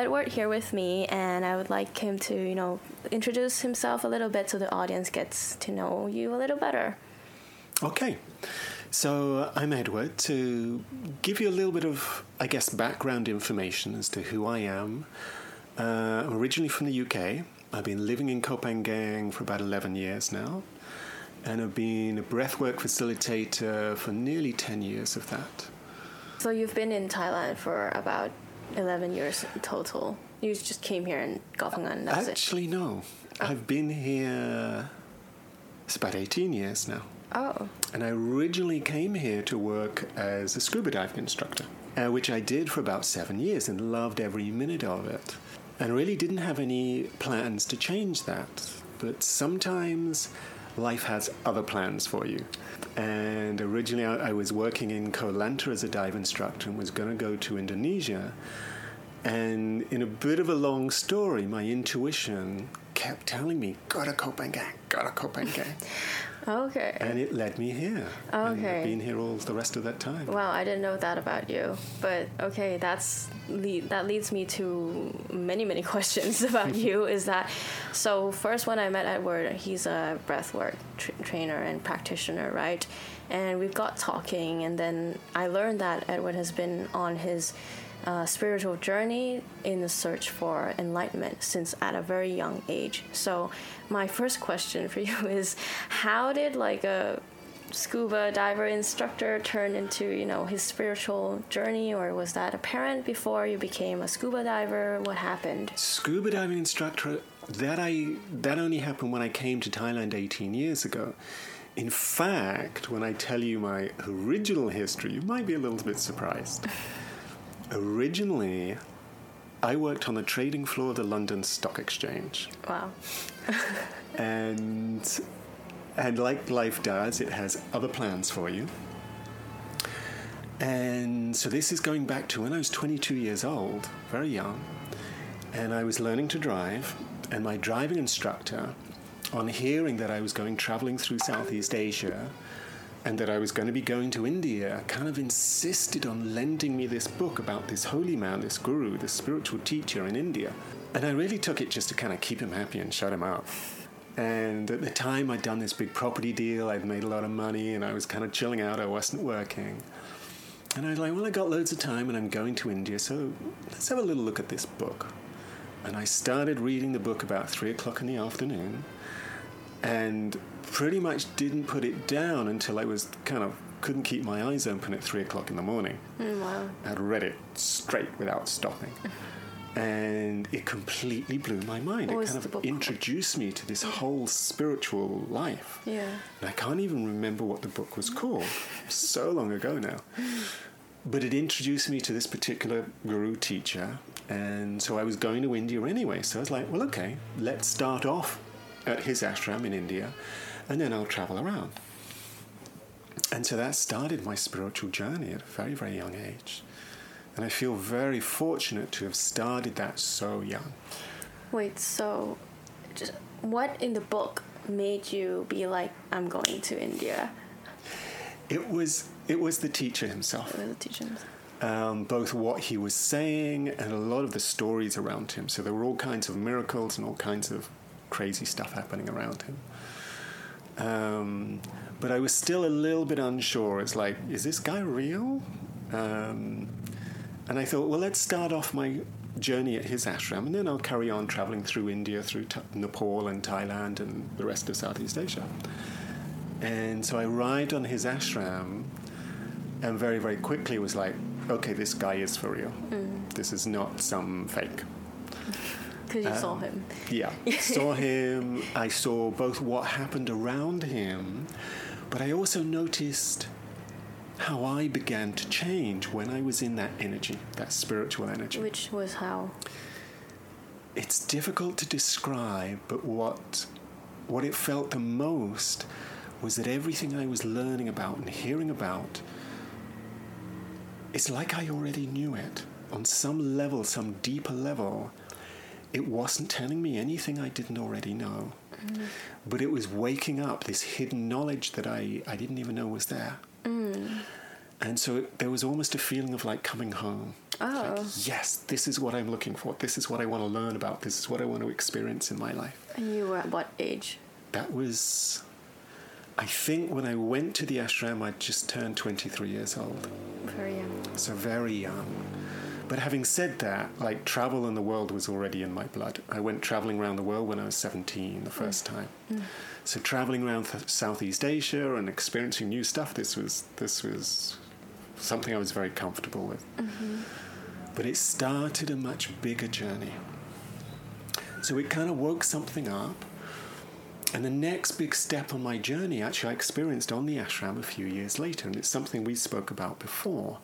Edward here with me, and I would like him to, you know, introduce himself a little bit so the audience gets to know you a little better. Okay. So uh, I'm Edward. To give you a little bit of, I guess, background information as to who I am, uh, I'm originally from the UK. I've been living in Phangan for about 11 years now, and I've been a breathwork facilitator for nearly 10 years of that. So you've been in Thailand for about 11 years total. You just came here in Phangan, that's it? Actually, no. I've been here, it's about 18 years now. Oh. And I originally came here to work as a scuba diving instructor, uh, which I did for about seven years and loved every minute of it. And really didn't have any plans to change that. But sometimes life has other plans for you. And originally I, I was working in Koh Lanta as a dive instructor and was going to go to Indonesia. And in a bit of a long story, my intuition kept telling me, gotta Koh Phangan, gotta Koh Phangan. Okay. And it led me here. And I've Okay. been here all the rest of that time. Wow, I didn't know that about you. But okay, that's lead, that leads me to many many questions about you. Is that so? First, when I met Edward, he's a breathwork tr- trainer and practitioner, right? And we've got talking, and then I learned that Edward has been on his uh, spiritual journey in the search for enlightenment since at a very young age. So, my first question for you is, how did like a scuba diver instructor turn into you know his spiritual journey or was that apparent before you became a scuba diver what happened Scuba diving instructor, that I that only happened when I came to Thailand 18 years ago. In fact, when I tell you my original history, you might be a little bit surprised. Originally, I worked on the trading floor of the London Stock Exchange. wow and and like life does, it has other plans for you. And so this is going back to when I was 22 years old, very young, and I was learning to drive, and my driving instructor, on hearing that I was going traveling through Southeast Asia, and that I was going to be going to India, kind of insisted on lending me this book about this holy man, this guru, this spiritual teacher in India. And I really took it just to kind of keep him happy and shut him up. And at the time, I'd done this big property deal, I'd made a lot of money, and I was kind of chilling out, I wasn't working. And I was like, well, I got loads of time and I'm going to India, so let's have a little look at this book. And I started reading the book about three o'clock in the afternoon and pretty much didn't put it down until I was kind of couldn't keep my eyes open at three o'clock in the morning. Mm, wow I'd read it straight without stopping. And it completely blew my mind. What it kind of introduced me to this whole spiritual life. yeah And I can't even remember what the book was called. so long ago now. But it introduced me to this particular guru teacher. And so I was going to India anyway. So I was like, well, okay, let's start off at his ashram in India, and then I'll travel around. And so that started my spiritual journey at a very, very young age. And I feel very fortunate to have started that so young. wait so just what in the book made you be like i'm going to india It was it was the teacher himself. with the teachings um, both what he was saying and a lot of the stories around him. So there were all kinds of miracles and all kinds of crazy stuff happening around him. Um, but I was still a little bit unsure. It's like, is this guy real? Um, and I thought, well, let's start off my journey at his ashram, and then I'll carry on traveling through India, through Th- Nepal and Thailand and the rest of Southeast Asia. And so I arrived on his ashram, and very, very quickly was like, okay, this guy is for real. This is not some fake. Because you Um, saw him Yeah. saw him. I saw both what happened around him, but I also noticed how I began to change when I was in that energy, that spiritual energy. which was how It's difficult to describe, but what what it felt the most was that everything I was learning about and hearing about it's like I already knew it on some level, some deeper level. It wasn't telling me anything I didn't already know, but it was waking up this hidden knowledge that I, I didn't even know was there. Mm. And so it, there was almost a feeling of like coming home. Oh. Like, yes, this is what I'm looking for. This is what I want to learn about. This is what I want to experience in my life. And you were at what age? That was, I think, when I went to the ashram, I just turned 23 years old. Very young. So very young. But having said that, like travel in the world was already in my blood. I went traveling around the world when I was 17 the first mm. time. Mm. So traveling around th- Southeast Asia and experiencing new stuff, this was this was something I was very comfortable with. Mm-hmm. But it started a much bigger journey. So it kind of woke something up. And the next big step on my journey, actually, I experienced on the ashram a few years later, and it's something we spoke about before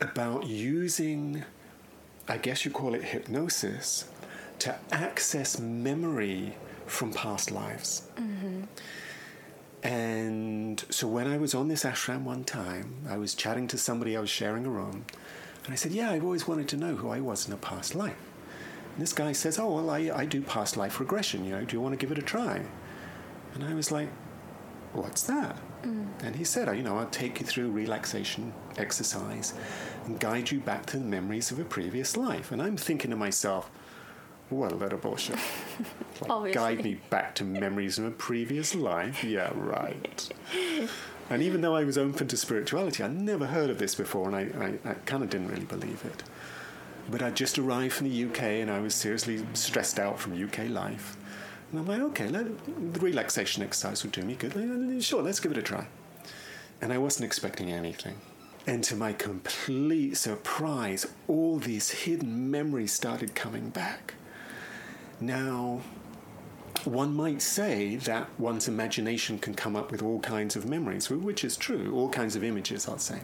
about using, I guess you call it hypnosis, to access memory from past lives. And so when I was on this ashram one time, I was chatting to somebody, I was sharing a room, and I said, Yeah, I've always wanted to know who I was in a past life. And this guy says, Oh, well, I, I do past life regression, you know, do you want to give it a try? And I was like, What's that? Mm. And he said, "Oh, You know, I'll take you through relaxation exercise and guide you back to the memories of a previous life. And I'm thinking to myself, What a load of bullshit. Like, guide me back to memories of a previous life? Yeah, right. And even though I was open to spirituality, I'd never heard of this before, and I, I, I kind of didn't really believe it. But I'd just arrived from the UK, and I was seriously stressed out from UK life. And I'm like, okay, let, the relaxation exercise would do me good. Uh, Sure, let's give it a try. And I wasn't expecting anything. And to my complete surprise, all these hidden memories started coming back. Now, one might say that one's imagination can come up with all kinds of memories, which is true, all kinds of images, I'll say.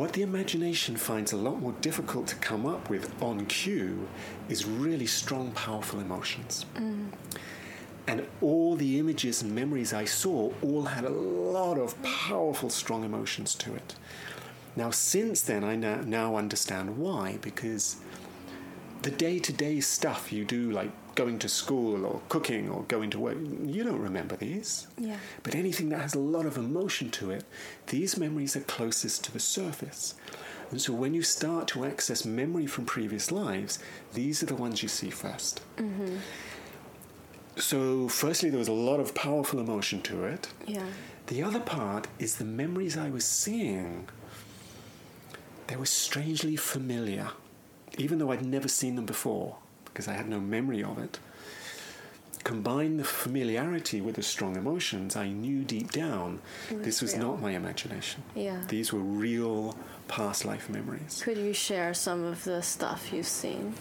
What the imagination finds a lot more difficult to come up with on cue is really strong, powerful emotions. And all the images and memories I saw all had a lot of powerful, strong emotions to it. Now, since then, I now, now understand why, because the day to day stuff you do, like going to school or cooking or going to work, you don't remember these. Yeah. But anything that has a lot of emotion to it, these memories are closest to the surface. And so when you start to access memory from previous lives, these are the ones you see 1st mm-hmm. So, firstly, there was a lot of powerful emotion to it. Yeah. The other part is the memories I was seeing. They were strangely familiar, even though I'd never seen them before, because I had no memory of it. Combine the familiarity with the strong emotions, I knew deep down this was real. not my imagination. Yeah. These were real past life memories. Could you share some of the stuff you've seen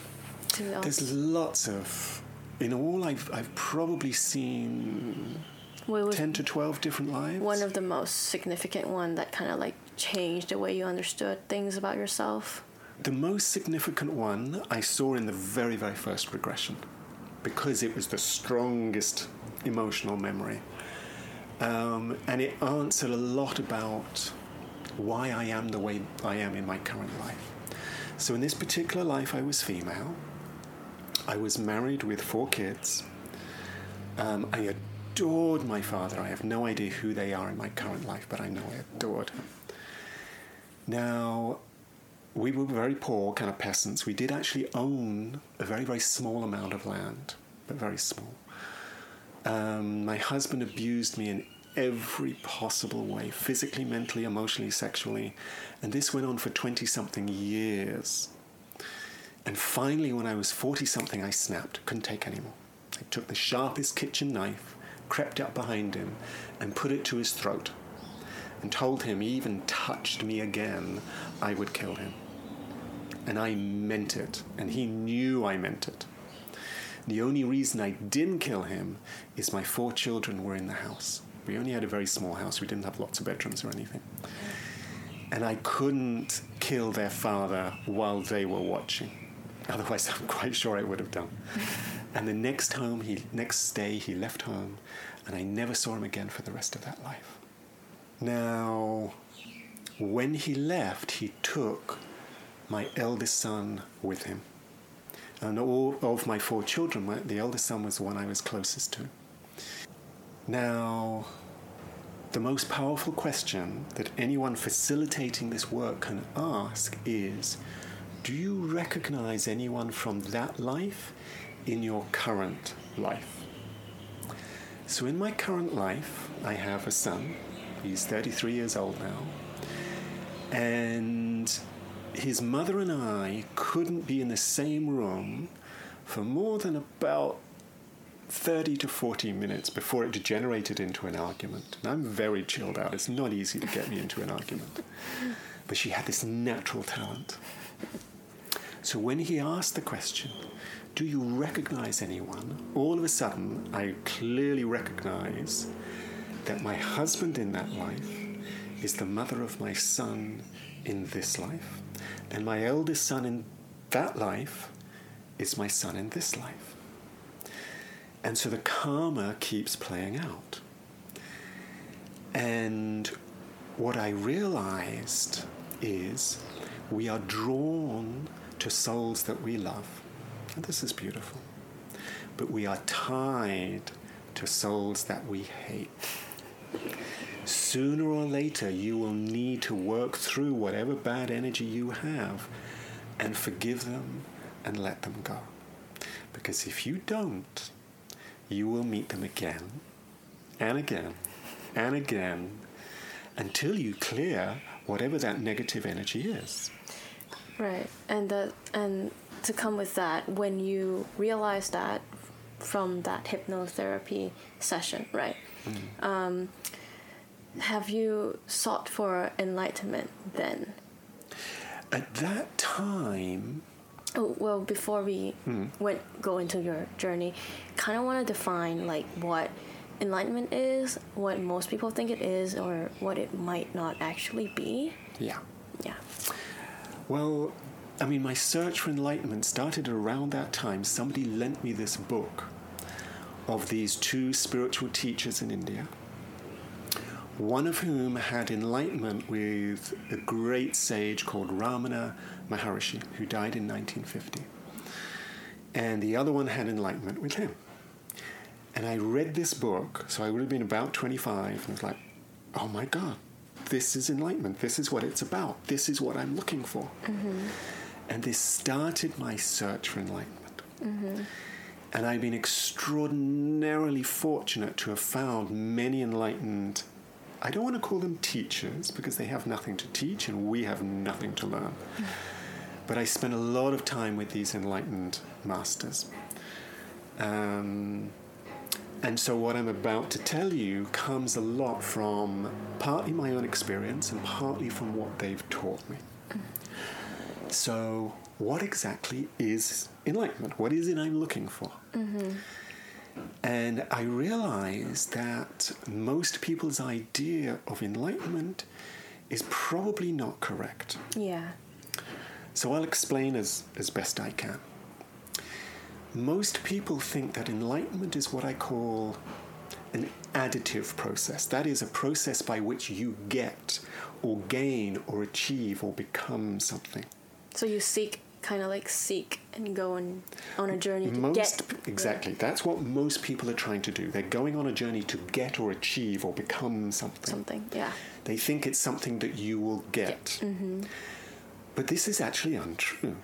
to? There's lots of. In all, I've, I've probably seen What 10 to 12 different lives. one of the most significant one that kind of like changed the way you understood things about yourself? The most significant one I saw in the very, very first regression because it was the strongest emotional memory. Um, and it answered a lot about why I am the way I am in my current life. So, in this particular life, I was female. I was married with four kids. Um, I adored my father. I have no idea who they are in my current life, but I know I adored him. Now, we were very poor, kind of peasants. We did actually own a very, very small amount of land, but very small. Um, my husband abused me in every possible way physically, mentally, emotionally, sexually. And this went on for 20 something years. And finally, when I was 40 something, I snapped, couldn't take anymore. I took the sharpest kitchen knife, crept up behind him, and put it to his throat, and told him he even touched me again, I would kill him. And I meant it, and he knew I meant it. The only reason I didn't kill him is my four children were in the house. We only had a very small house, we didn't have lots of bedrooms or anything. And I couldn't kill their father while they were watching. Otherwise, I'm quite sure I would have done. And the next home, he next day, he left home, and I never saw him again for the rest of that life. Now, when he left, he took my eldest son with him. And all of my four children, my, the eldest son was the one I was closest to. Now, the most powerful question that anyone facilitating this work can ask is Do you recognize anyone from that life in your current life? So, in my current life, I have a son. He's 33 years old now. And his mother and I couldn't be in the same room for more than about 30 to 40 minutes before it degenerated into an argument. And I'm very chilled out. It's not easy to get me into an argument. But she had this natural talent. So when he asked the question, Do you recognize anyone? All of a sudden, I clearly recognize that my husband in that life is the mother of my son in this life. And my eldest son in that life is my son in this life. And so the karma keeps playing out. And what I realized is we are drawn to souls that we love. And this is beautiful. But we are tied to souls that we hate. Sooner or later, you will need to work through whatever bad energy you have and forgive them and let them go. Because if you don't, you will meet them again and again and again until you clear whatever that negative energy is. Right. And that and to come with that, when you realize that from that hypnotherapy session, right? Mm. Um, have you sought for enlightenment then? At that time, Oh, well, before we mm. went go into your journey, kind of want to define like what enlightenment is, what most people think it is, or what it might not actually be. Yeah. Yeah. Well, I mean, my search for enlightenment started around that time. Somebody lent me this book of these two spiritual teachers in India one of whom had enlightenment with a great sage called Ramana Maharishi, who died in 1950. And the other one had enlightenment with him. And I read this book, so I would have been about 25, and was like, oh my God, this is enlightenment. This is what it's about. This is what I'm looking for. Mm-hmm. And this started my search for enlightenment. Mm-hmm. And I've been extraordinarily fortunate to have found many enlightened I don't want to call them teachers because they have nothing to teach and we have nothing to learn. But I spent a lot of time with these enlightened masters. Um, and so, what I'm about to tell you comes a lot from partly my own experience and partly from what they've taught me. So, what exactly is enlightenment? What is it I'm looking for? Mm-hmm. And I realized that most people's idea of enlightenment is probably not correct. Yeah. So I'll explain as, as best I can. Most people think that enlightenment is what I call an additive process. That is a process by which you get or gain or achieve or become something. So you seek kind of like seek and go on, on a journey to most, get. Exactly. That's what most people are trying to do. They're going on a journey to get or achieve or become something. Something, yeah. They think it's something that you will get. Mm-hmm. But this is actually untrue.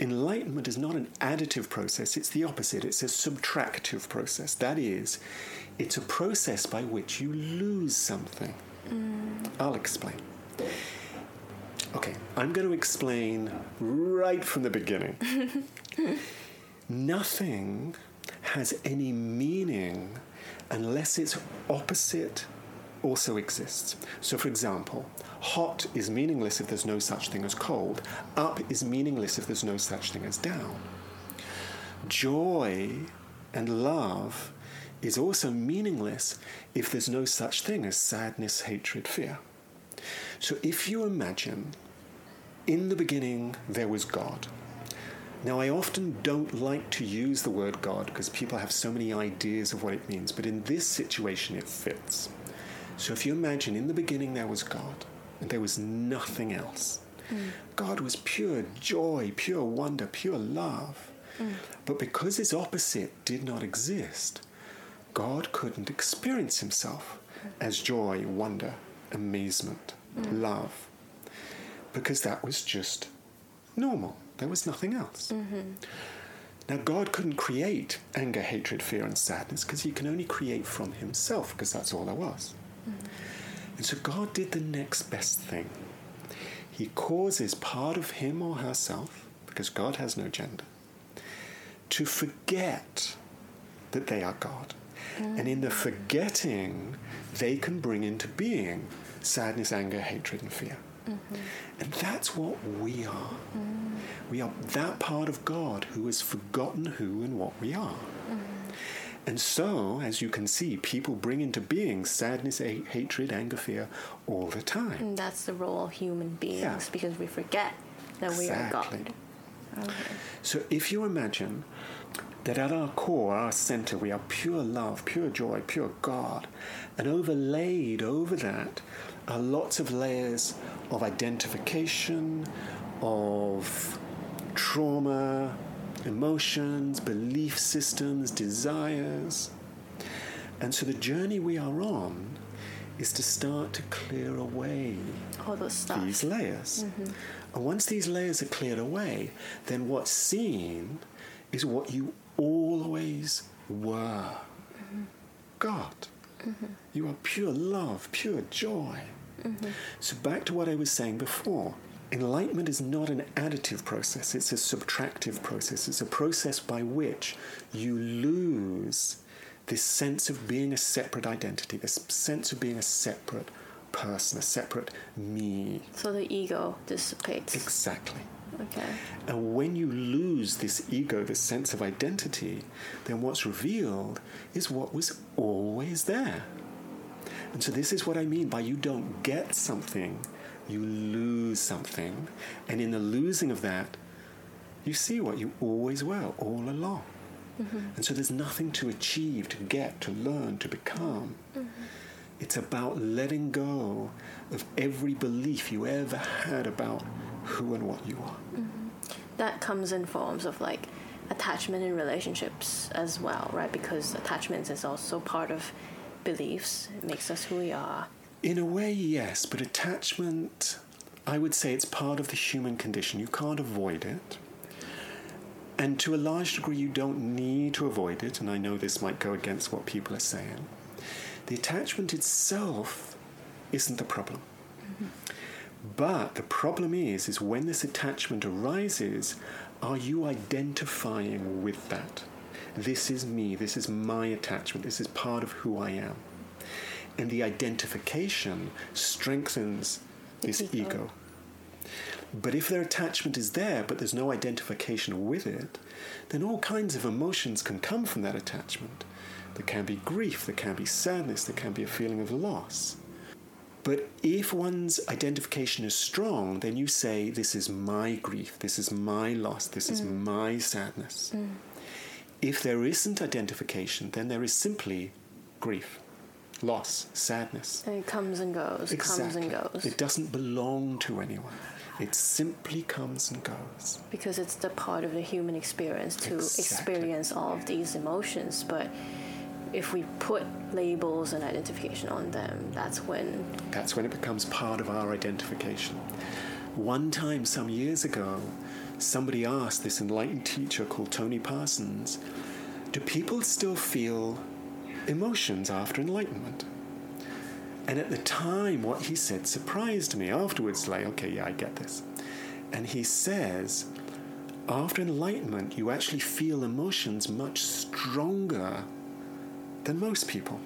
Enlightenment is not an additive process, it's the opposite. It's a subtractive process. That is, it's a process by which you lose something. Mm. I'll explain. Okay, I'm going to explain right from the beginning. Nothing has any meaning unless its opposite also exists. So, for example, hot is meaningless if there's no such thing as cold, up is meaningless if there's no such thing as down. Joy and love is also meaningless if there's no such thing as sadness, hatred, fear. So, if you imagine in the beginning, there was God. Now, I often don't like to use the word God because people have so many ideas of what it means, but in this situation, it fits. So, if you imagine in the beginning there was God and there was nothing else, mm. God was pure joy, pure wonder, pure love. Mm. But because his opposite did not exist, God couldn't experience himself as joy, wonder, amazement, love, because that was just normal. There was nothing else. Mm-hmm. Now, God couldn't create anger, hatred, fear, and sadness because He can only create from Himself because that's all there was. Mm-hmm. And so God did the next best thing. He causes part of Him or herself, because God has no gender, to forget that they are God. Mm. And in the forgetting, they can bring into being sadness, anger, hatred, and fear. Mm-hmm. And that's what we are. Mm. We are that part of God who has forgotten who and what we are. Mm. And so, as you can see, people bring into being sadness, a- hatred, anger, fear all the time. And that's the role of human beings Yeah. because we forget that we are God. Okay. So if you imagine that at our core, our center, we are pure love, pure joy, pure God, and overlaid over that are lots of layers of identification, of trauma, emotions, belief systems, desires. And so the journey we are on is to start to clear away All those stuff. these layers. Mm-hmm. And once these layers are cleared away, then what's seen is what you always were mm-hmm. God. Mm-hmm. You are pure love, pure joy. So, back to what I was saying before. Enlightenment is not an additive process, it's a subtractive process. It's a process by which you lose this sense of being a separate identity, this sense of being a separate person, a separate me. So the ego dissipates. Exactly. Okay. And when you lose this ego, this sense of identity, then what's revealed is what was always there. And so, this is what I mean by you don't get something, you lose something. And in the losing of that, you see what you always were all along. Mm-hmm. And so, there's nothing to achieve, to get, to learn, to become. Mm-hmm. It's about letting go of every belief you ever had about who and what you are. Mm-hmm. That comes in forms of like attachment in relationships as well, right? Because attachment is also part of beliefs. It makes us who we are. In a way, yes, but attachment, I would say it's part of the human condition. You can't avoid it. And to a large degree, you don't need to avoid it, and I know this might go against what people are saying. The attachment itself isn't the problem. Mm-hmm. But the problem is, is when this attachment arises, are you identifying with that? This is me, this is my attachment, this is part of who I am. And the identification strengthens this ego. ego. But if their attachment is there, but there's no identification with it, then all kinds of emotions can come from that attachment. There can be grief, there can be sadness, there can be a feeling of loss. But if one's identification is strong, then you say, This is my grief, this is my loss, this is mm. my sadness. Mm. If there isn't identification, then there is simply grief, loss, sadness. And it comes and goes, comes and goes. It doesn't belong to anyone. It simply comes and goes. because it's the part of the human experience to Exactly. experience all of these emotions. But if we put labels and identification on them, that's when That's when it becomes part of our identification. One time, some years ago, somebody asked this enlightened teacher called Tony Parsons, Do people still feel emotions after enlightenment? And at the time, what he said surprised me. Afterwards, like, okay, yeah, I get this. And he says, after enlightenment, you actually feel emotions much stronger than most people.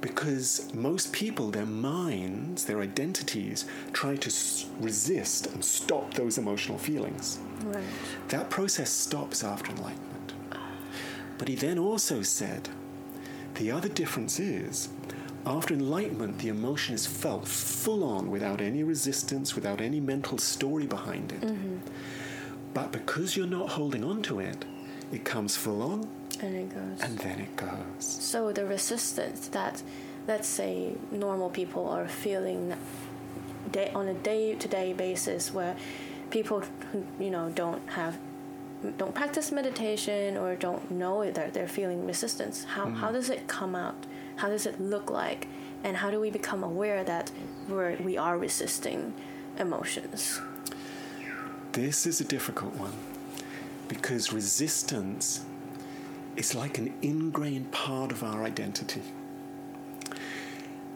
Because most people, their minds, their identities, try to s- resist and stop those emotional feelings. right. That process stops after enlightenment. But he then also said the other difference is after enlightenment, the emotion is felt full on without any resistance, without any mental story behind it. Mm-hmm. But because you're not holding on to it, it comes full on and it goes. and then it goes. So the resistance that, let's say, normal people are feeling day, on a day-to-day basis, where people who you know don't have, don't practice meditation or don't know that they're feeling resistance. How mm. how does it come out How does it look like? And how do we become aware that we're, we are resisting emotions? This is a difficult one because resistance is like an ingrained part of our identity.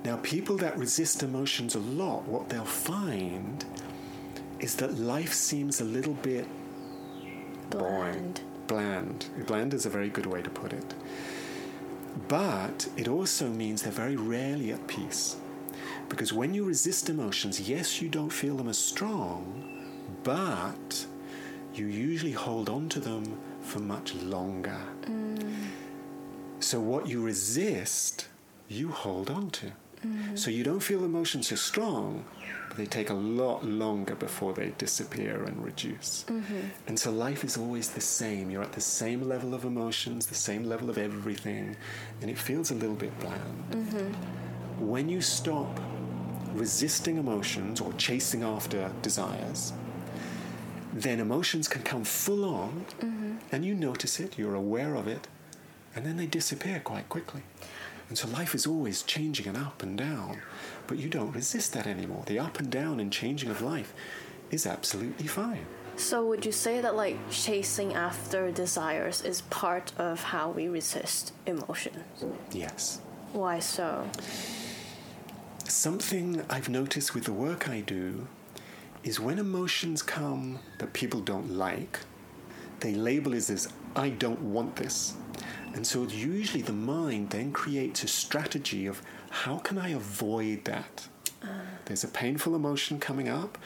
Now, people that resist emotions a lot, what they'll find is that life seems a little bit Bland. bland. Bland is a very good way to put it. But it also means they're very rarely at peace. Because when you resist emotions, yes, you don't feel them as strong, but you usually hold on to them for much longer. Mm. So what you resist, you hold on to. Mm. So you don't feel emotions so strong, but they take a lot longer before they disappear and reduce. Mm-hmm. And so life is always the same. You're at the same level of emotions, the same level of everything, and it feels a little bit bland. Mm-hmm. When you stop resisting emotions or chasing after desires, then emotions can come full on, mm-hmm. and you notice it, you're aware of it, and then they disappear quite quickly. And so life is always changing and up and down, but you don't resist that anymore. The up and down and changing of life is absolutely fine. So would you say that like chasing after desires is part of how we resist emotions? Yes. Why so? Something I've noticed with the work I do is when emotions come that people don't like, they label it as I don't want this. And so usually the mind then creates a strategy of how can I avoid that? There's a painful emotion coming up.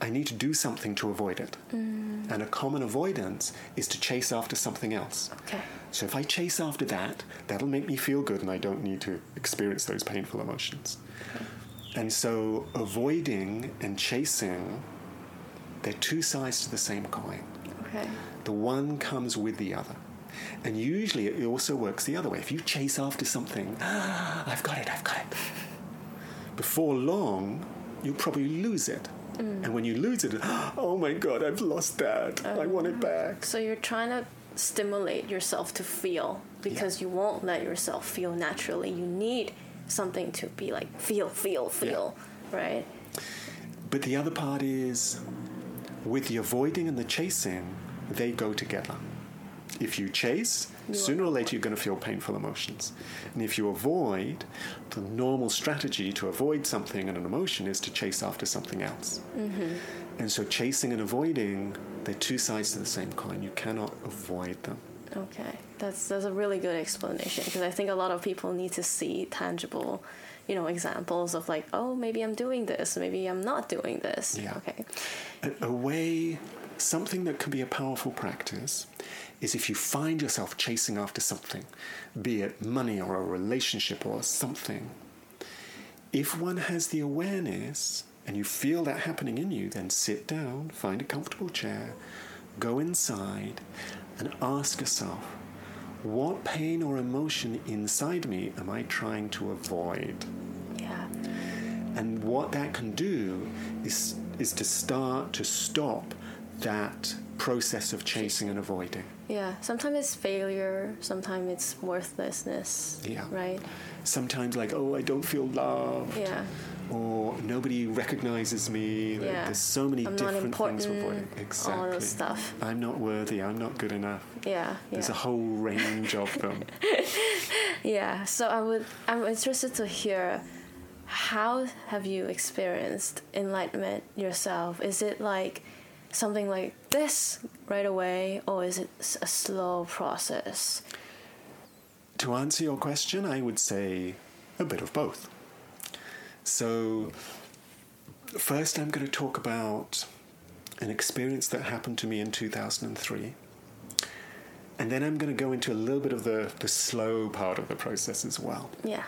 I need to do something to avoid it. Mm. And a common avoidance is to chase after something else. Okay. So if I chase after that, that'll make me feel good and I don't need to experience those painful emotions. And so avoiding and chasing, they're two sides to the same coin. Okay. The one comes with the other. And usually it also works the other way. If you chase after something, ah, I've got it, I've got it. Before long, you'll probably lose it. And when you lose it, oh my God, I've lost that. I want it back. So you're trying to stimulate yourself to feel because you won't let yourself feel naturally. You need something to be like feel, feel, feel, right? But the other part is with the avoiding and the chasing, they go together. If you chase, sooner or later you're going to feel painful emotions. And if you avoid, the normal strategy to avoid something and an emotion is to chase after something else. Mm-hmm. And so chasing and avoiding, they're two sides to the same coin. You cannot avoid them. Okay, that's that's a really good explanation because I think a lot of people need to see tangible, you know, examples of like, oh, maybe I'm doing this, maybe I'm not doing this. Yeah. Okay. A, a way, something that can be a powerful practice is if you find yourself chasing after something, be it money or a relationship or something, if one has the awareness and you feel that happening in you, then sit down, find a comfortable chair, go inside, and ask yourself, what pain or emotion inside me am I trying to avoid? Yeah. And what that can do is, is to start to stop that process of chasing and avoiding. Yeah. Sometimes it's failure. Sometimes it's worthlessness. Yeah. Right. Sometimes, like, oh, I don't feel loved, Yeah. or nobody recognizes me. Yeah. There's so many I'm different things to avoid. important, Exactly. all those stuff. I'm not worthy. I'm not good enough. Yeah. There's yeah. a whole range of them. Yeah, so I would I'm interested to hear how have you experienced enlightenment yourself? Is it like something like this right away or is it a slow process? To answer your question, I would say a bit of both. So, first, I'm going to talk about an experience that happened to me in 2003. And then I'm going to go into a little bit of the, the slow part of the process as well. Yeah.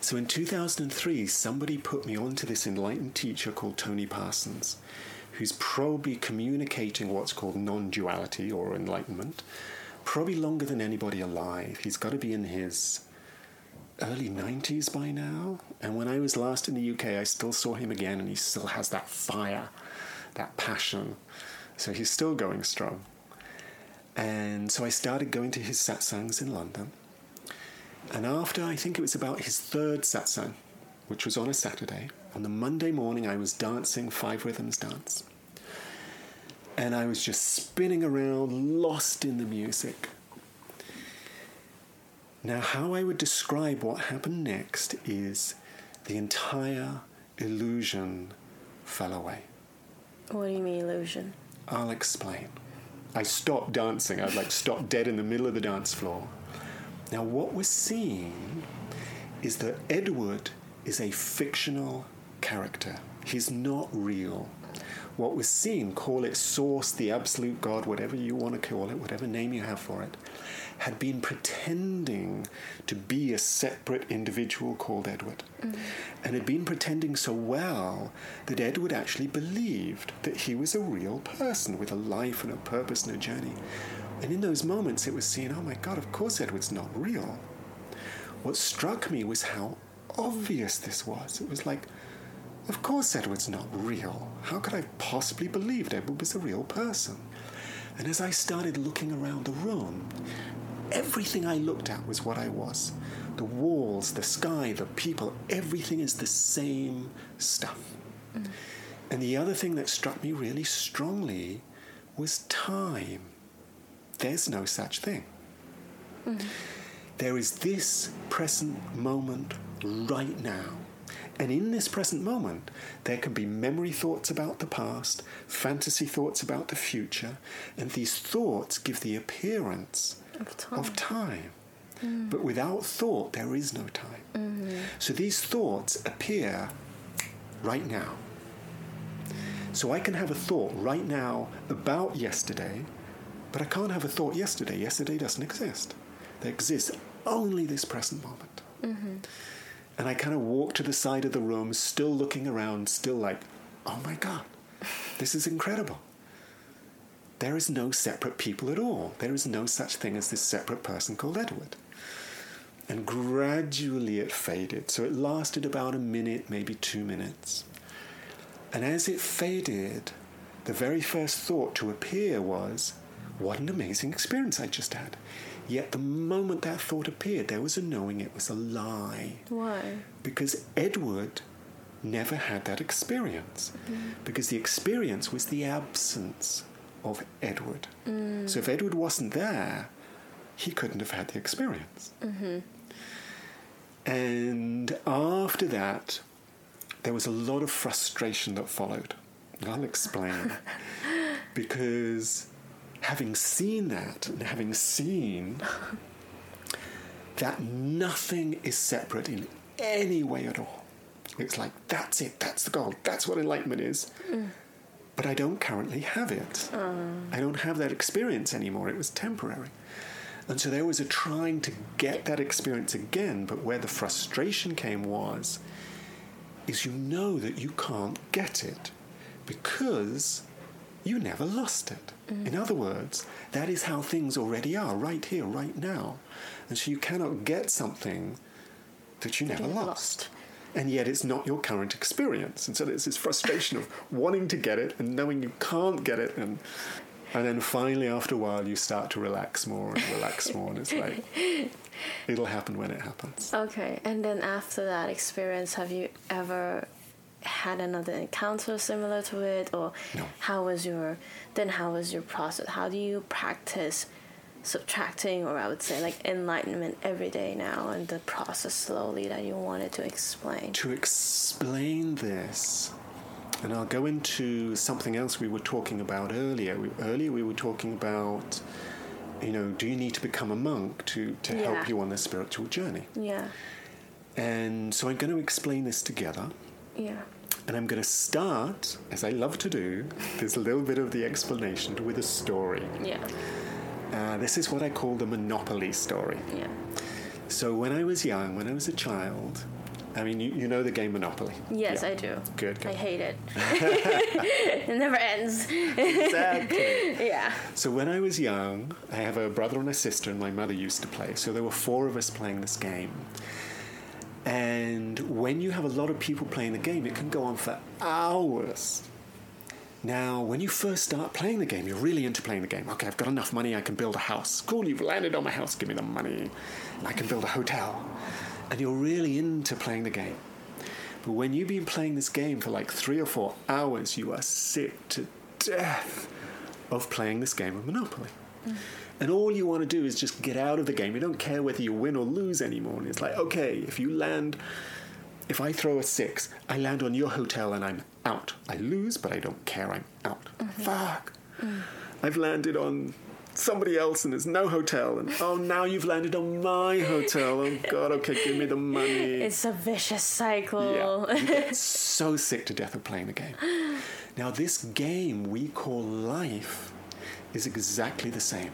So in 2003, somebody put me onto this enlightened teacher called Tony Parsons, who's probably communicating what's called non duality or enlightenment, probably longer than anybody alive. He's got to be in his early 90s by now. And when I was last in the UK, I still saw him again, and he still has that fire, that passion. So he's still going strong. And so I started going to his satsangs in London. And after I think it was about his third satsang, which was on a Saturday, on the Monday morning I was dancing Five Rhythms dance. And I was just spinning around, lost in the music. Now, how I would describe what happened next is the entire illusion fell away. What do you mean illusion? I'll explain. I stopped dancing. I'd like stopped dead in the middle of the dance floor. Now, what we're seeing is that Edward is a fictional character. He's not real. What was seen, call it source, the absolute God, whatever you want to call it, whatever name you have for it, had been pretending to be a separate individual called Edward. Mm. And had been pretending so well that Edward actually believed that he was a real person with a life and a purpose and a journey. And in those moments, it was seen, oh my God, of course Edward's not real. What struck me was how obvious this was. It was like, of course Edward's not real. How could I possibly believe Edward was a real person? And as I started looking around the room, everything I looked at was what I was. The walls, the sky, the people, everything is the same stuff. Mm. And the other thing that struck me really strongly was time. There's no such thing. Mm. There is this present moment right now. And in this present moment, there can be memory thoughts about the past, fantasy thoughts about the future, and these thoughts give the appearance of time. Of time. Mm. But without thought, there is no time. Mm-hmm. So these thoughts appear right now. So I can have a thought right now about yesterday, but I can't have a thought yesterday. Yesterday doesn't exist. There exists only this present moment. Mm-hmm. And I kind of walk to the side of the room, still looking around, still like, oh my God, this is incredible. There is no separate people at all. There is no such thing as this separate person called Edward. And gradually it faded. So it lasted about a minute, maybe two minutes. And as it faded, the very first thought to appear was, what an amazing experience I just had. Yet the moment that thought appeared, there was a knowing it was a lie. Why? Because Edward never had that experience. Mm-hmm. Because the experience was the absence of Edward. Mm. So if Edward wasn't there, he couldn't have had the experience. Mm-hmm. And after that, there was a lot of frustration that followed. I'll explain. because having seen that and having seen that nothing is separate in any way at all, it's like, that's it, that's the goal, that's what enlightenment is. Mm. But I don't currently have it. Mm. I don't have that experience anymore. It was temporary. And so there was a trying to get that experience again, but where the frustration came was, is you know that you can't get it because you never lost it. Mm. In other words, that is how things already are, right here, right now. And so you cannot get something that you never lost. lost. And yet it's not your current experience. And so there's this frustration of wanting to get it and knowing you can't get it. And, and then finally, after a while, you start to relax more and relax more. And it's like, it'll happen when it happens. Okay. And then after that experience, have you ever had another encounter similar to it or no. how was your then how was your process? How do you practice subtracting or i would say like enlightenment every day now and the process slowly that you wanted to explain? To explain this and i'll go into something else we were talking about earlier. We, earlier we were talking about you know do you need to become a monk to to yeah. help you on the spiritual journey? Yeah. And so i'm going to explain this together. Yeah and I'm going to start, as I love to do, there's a little bit of the explanation with a story. Yeah. Uh, this is what I call the Monopoly story. Yeah. So when I was young, when I was a child, I mean, you, you know the game Monopoly. Yes, yeah. I do. Good, good. I hate it. it never ends. exactly. Yeah. So when I was young, I have a brother and a sister, and my mother used to play. So there were four of us playing this game. And when you have a lot of people playing the game, it can go on for hours. Now, when you first start playing the game, you're really into playing the game. Okay, I've got enough money, I can build a house. Cool, you've landed on my house, give me the money. And I can build a hotel. And you're really into playing the game. But when you've been playing this game for like three or four hours, you are sick to death of playing this game of Monopoly. Mm. And all you want to do is just get out of the game. You don't care whether you win or lose anymore. And it's like, okay, if you land, if I throw a six, I land on your hotel and I'm out. I lose, but I don't care. I'm out. Mm-hmm. Fuck. Mm. I've landed on somebody else and there's no hotel and oh now you've landed on my hotel oh god okay give me the money it's a vicious cycle yeah. so sick to death of playing the game now this game we call life is exactly the same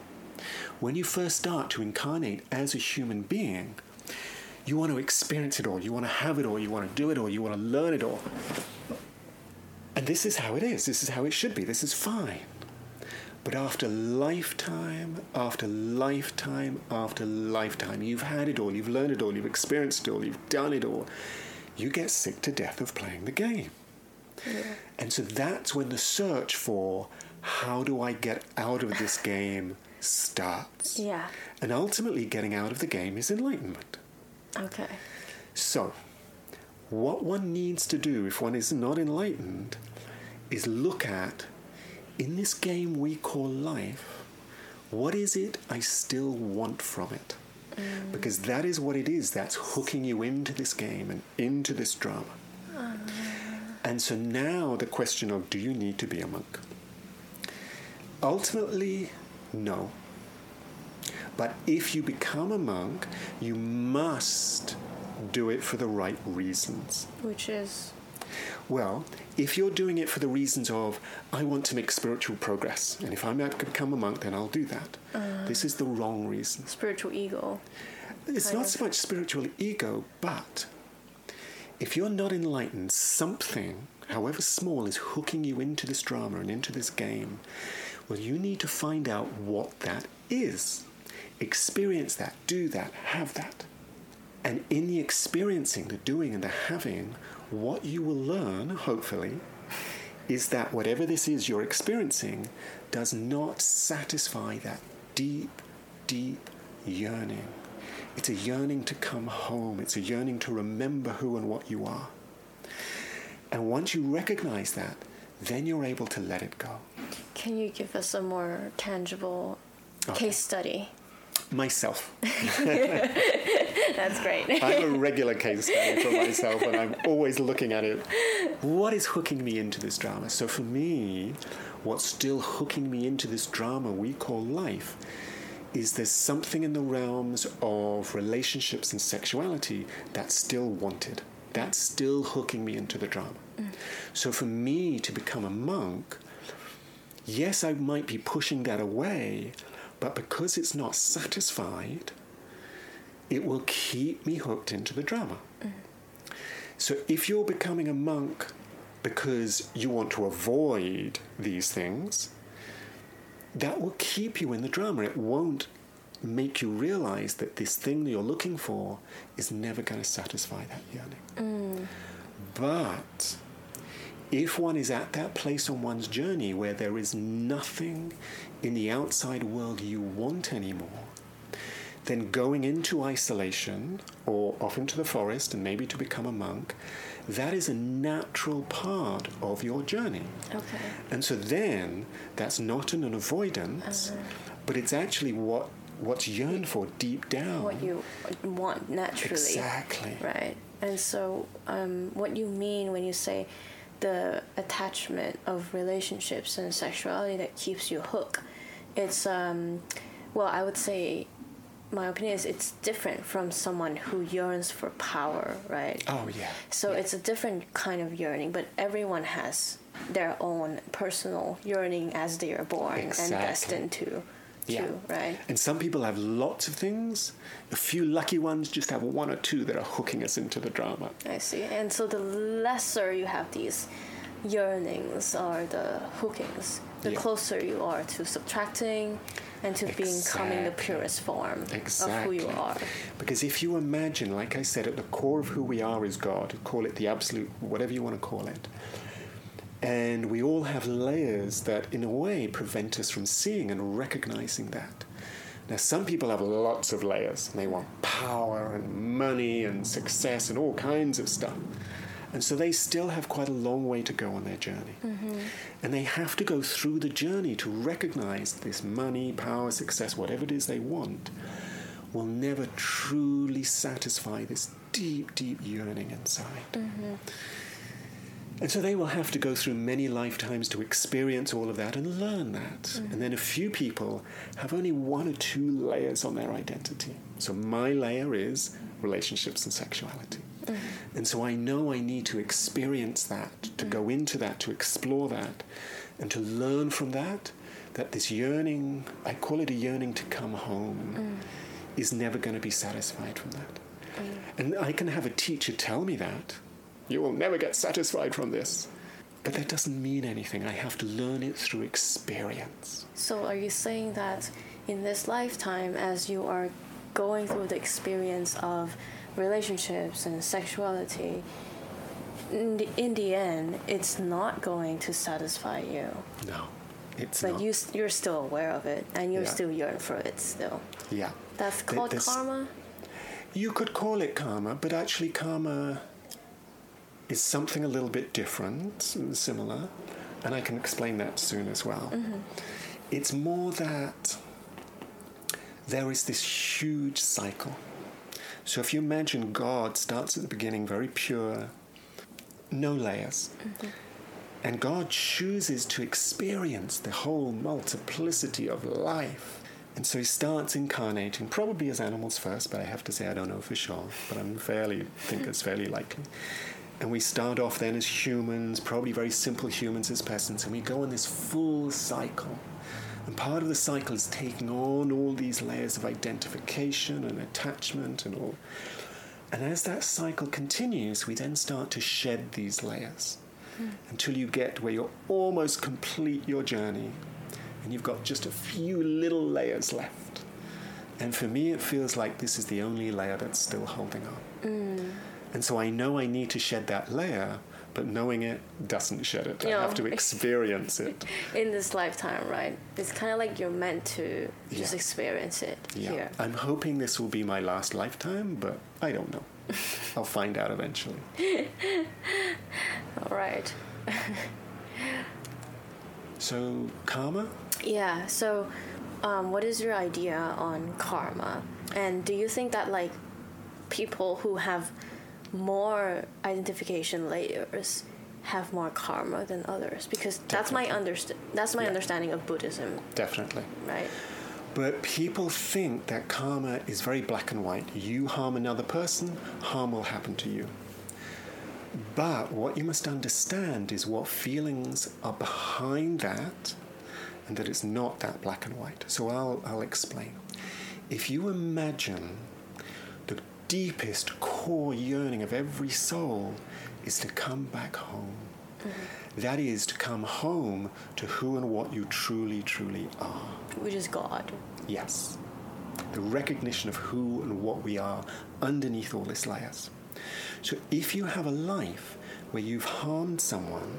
when you first start to incarnate as a human being, you want to experience it all, you want to have it all, you want to do it all, you want to learn it all. And this is how it is, this is how it should be, this is fine. But after lifetime after lifetime after lifetime, you've had it all, you've learned it all, you've experienced it all, you've done it all, you get sick to death of playing the game. Yeah. And so that's when the search for how do I get out of this game starts. Yeah. And ultimately, getting out of the game is enlightenment. Okay. So, what one needs to do if one is not enlightened is look at, in this game we call life, what is it I still want from it? Mm. Because that is what it is that's hooking you into this game and into this drama. Uh. And so now the question of do you need to be a monk? Ultimately, no. But if you become a monk, you must do it for the right reasons. Which is? Well, if you're doing it for the reasons of, I want to make spiritual progress, and if I'm going to become a monk, then I'll do that. Uh, this is the wrong reason. Spiritual ego. It's not of. so much spiritual ego, but if you're not enlightened, something, however small, is hooking you into this drama and into this game. Well, you need to find out what that is. Experience that, do that, have that. And in the experiencing, the doing, and the having, what you will learn, hopefully, is that whatever this is you're experiencing does not satisfy that deep, deep yearning. It's a yearning to come home, it's a yearning to remember who and what you are. And once you recognize that, then you're able to let it go. Can you give us a more tangible okay. case study? Myself. That's great. I'm a regular case study for myself, and I'm always looking at it. What is hooking me into this drama? So, for me, what's still hooking me into this drama we call life is there's something in the realms of relationships and sexuality that's still wanted. That's still hooking me into the drama. Mm. So, for me to become a monk, yes, I might be pushing that away, but because it's not satisfied, it will keep me hooked into the drama. Mm. So if you're becoming a monk because you want to avoid these things, that will keep you in the drama. It won't make you realize that this thing that you're looking for is never going to satisfy that yearning. Mm. But if one is at that place on one's journey where there is nothing in the outside world you want anymore, then going into isolation or off into the forest and maybe to become a monk, that is a natural part of your journey. Okay. And so then that's not an avoidance, uh-huh. but it's actually what what's yearned for deep down. What you want naturally. Exactly. Right. And so um, what you mean when you say the attachment of relationships and sexuality that keeps you hooked. It's um, well, I would say my opinion is it's different from someone who yearns for power, right? Oh yeah. So yeah. it's a different kind of yearning, but everyone has their own personal yearning as they are born exactly. and destined to yeah. right? And some people have lots of things. A few lucky ones just have one or two that are hooking us into the drama. I see. And so the lesser you have these yearnings or the hookings, the yeah. closer you are to subtracting and to exactly. becoming the purest form exactly. of who you are. Because if you imagine, like I said, at the core of who we are is God, call it the absolute, whatever you want to call it. And we all have layers that, in a way, prevent us from seeing and recognizing that. Now, some people have lots of layers and they want power and money and success and all kinds of stuff. And so they still have quite a long way to go on their journey. Mm-hmm. And they have to go through the journey to recognize this money, power, success, whatever it is they want, will never truly satisfy this deep, deep yearning inside. Mm-hmm. And so they will have to go through many lifetimes to experience all of that and learn that. Mm. And then a few people have only one or two layers on their identity. So my layer is relationships and sexuality. Mm. And so I know I need to experience that, to mm. go into that, to explore that, and to learn from that that this yearning, I call it a yearning to come home, mm. is never going to be satisfied from that. Mm. And I can have a teacher tell me that you will never get satisfied from this. But that doesn't mean anything. I have to learn it through experience. So, are you saying that in this lifetime, as you are going through the experience of relationships and sexuality, in the, in the end, it's not going to satisfy you? No, it's but not. you, you're still aware of it and you're yeah. still yearning for it still. Yeah. That's called There's, karma? You could call it karma, but actually, karma is something a little bit different, similar, and I can explain that soon as well. Mm-hmm. It's more that there is this huge cycle. So if you imagine God starts at the beginning very pure, no layers. Mm-hmm. And God chooses to experience the whole multiplicity of life. And so he starts incarnating, probably as animals first, but I have to say I don't know for sure, but I'm fairly think it's fairly likely. And we start off then as humans, probably very simple humans as peasants, and we go on this full cycle. And part of the cycle is taking on all these layers of identification and attachment and all. And as that cycle continues, we then start to shed these layers mm. until you get where you're almost complete your journey and you've got just a few little layers left. And for me, it feels like this is the only layer that's still holding on. Mm. And so I know I need to shed that layer, but knowing it doesn't shed it. You I know, have to experience it. In this lifetime, right? It's kind of like you're meant to just yeah. experience it yeah. here. I'm hoping this will be my last lifetime, but I don't know. I'll find out eventually. All right. so, karma? Yeah, so um, what is your idea on karma? And do you think that, like, people who have more identification layers have more karma than others because Definitely. that's my underst- that's my yeah. understanding of Buddhism. Definitely. Right. But people think that karma is very black and white. You harm another person, harm will happen to you. But what you must understand is what feelings are behind that and that it's not that black and white. So I'll, I'll explain. If you imagine deepest core yearning of every soul is to come back home. Mm-hmm. That is to come home to who and what you truly, truly are. Which is God. Yes. The recognition of who and what we are underneath all this layers. So if you have a life where you've harmed someone,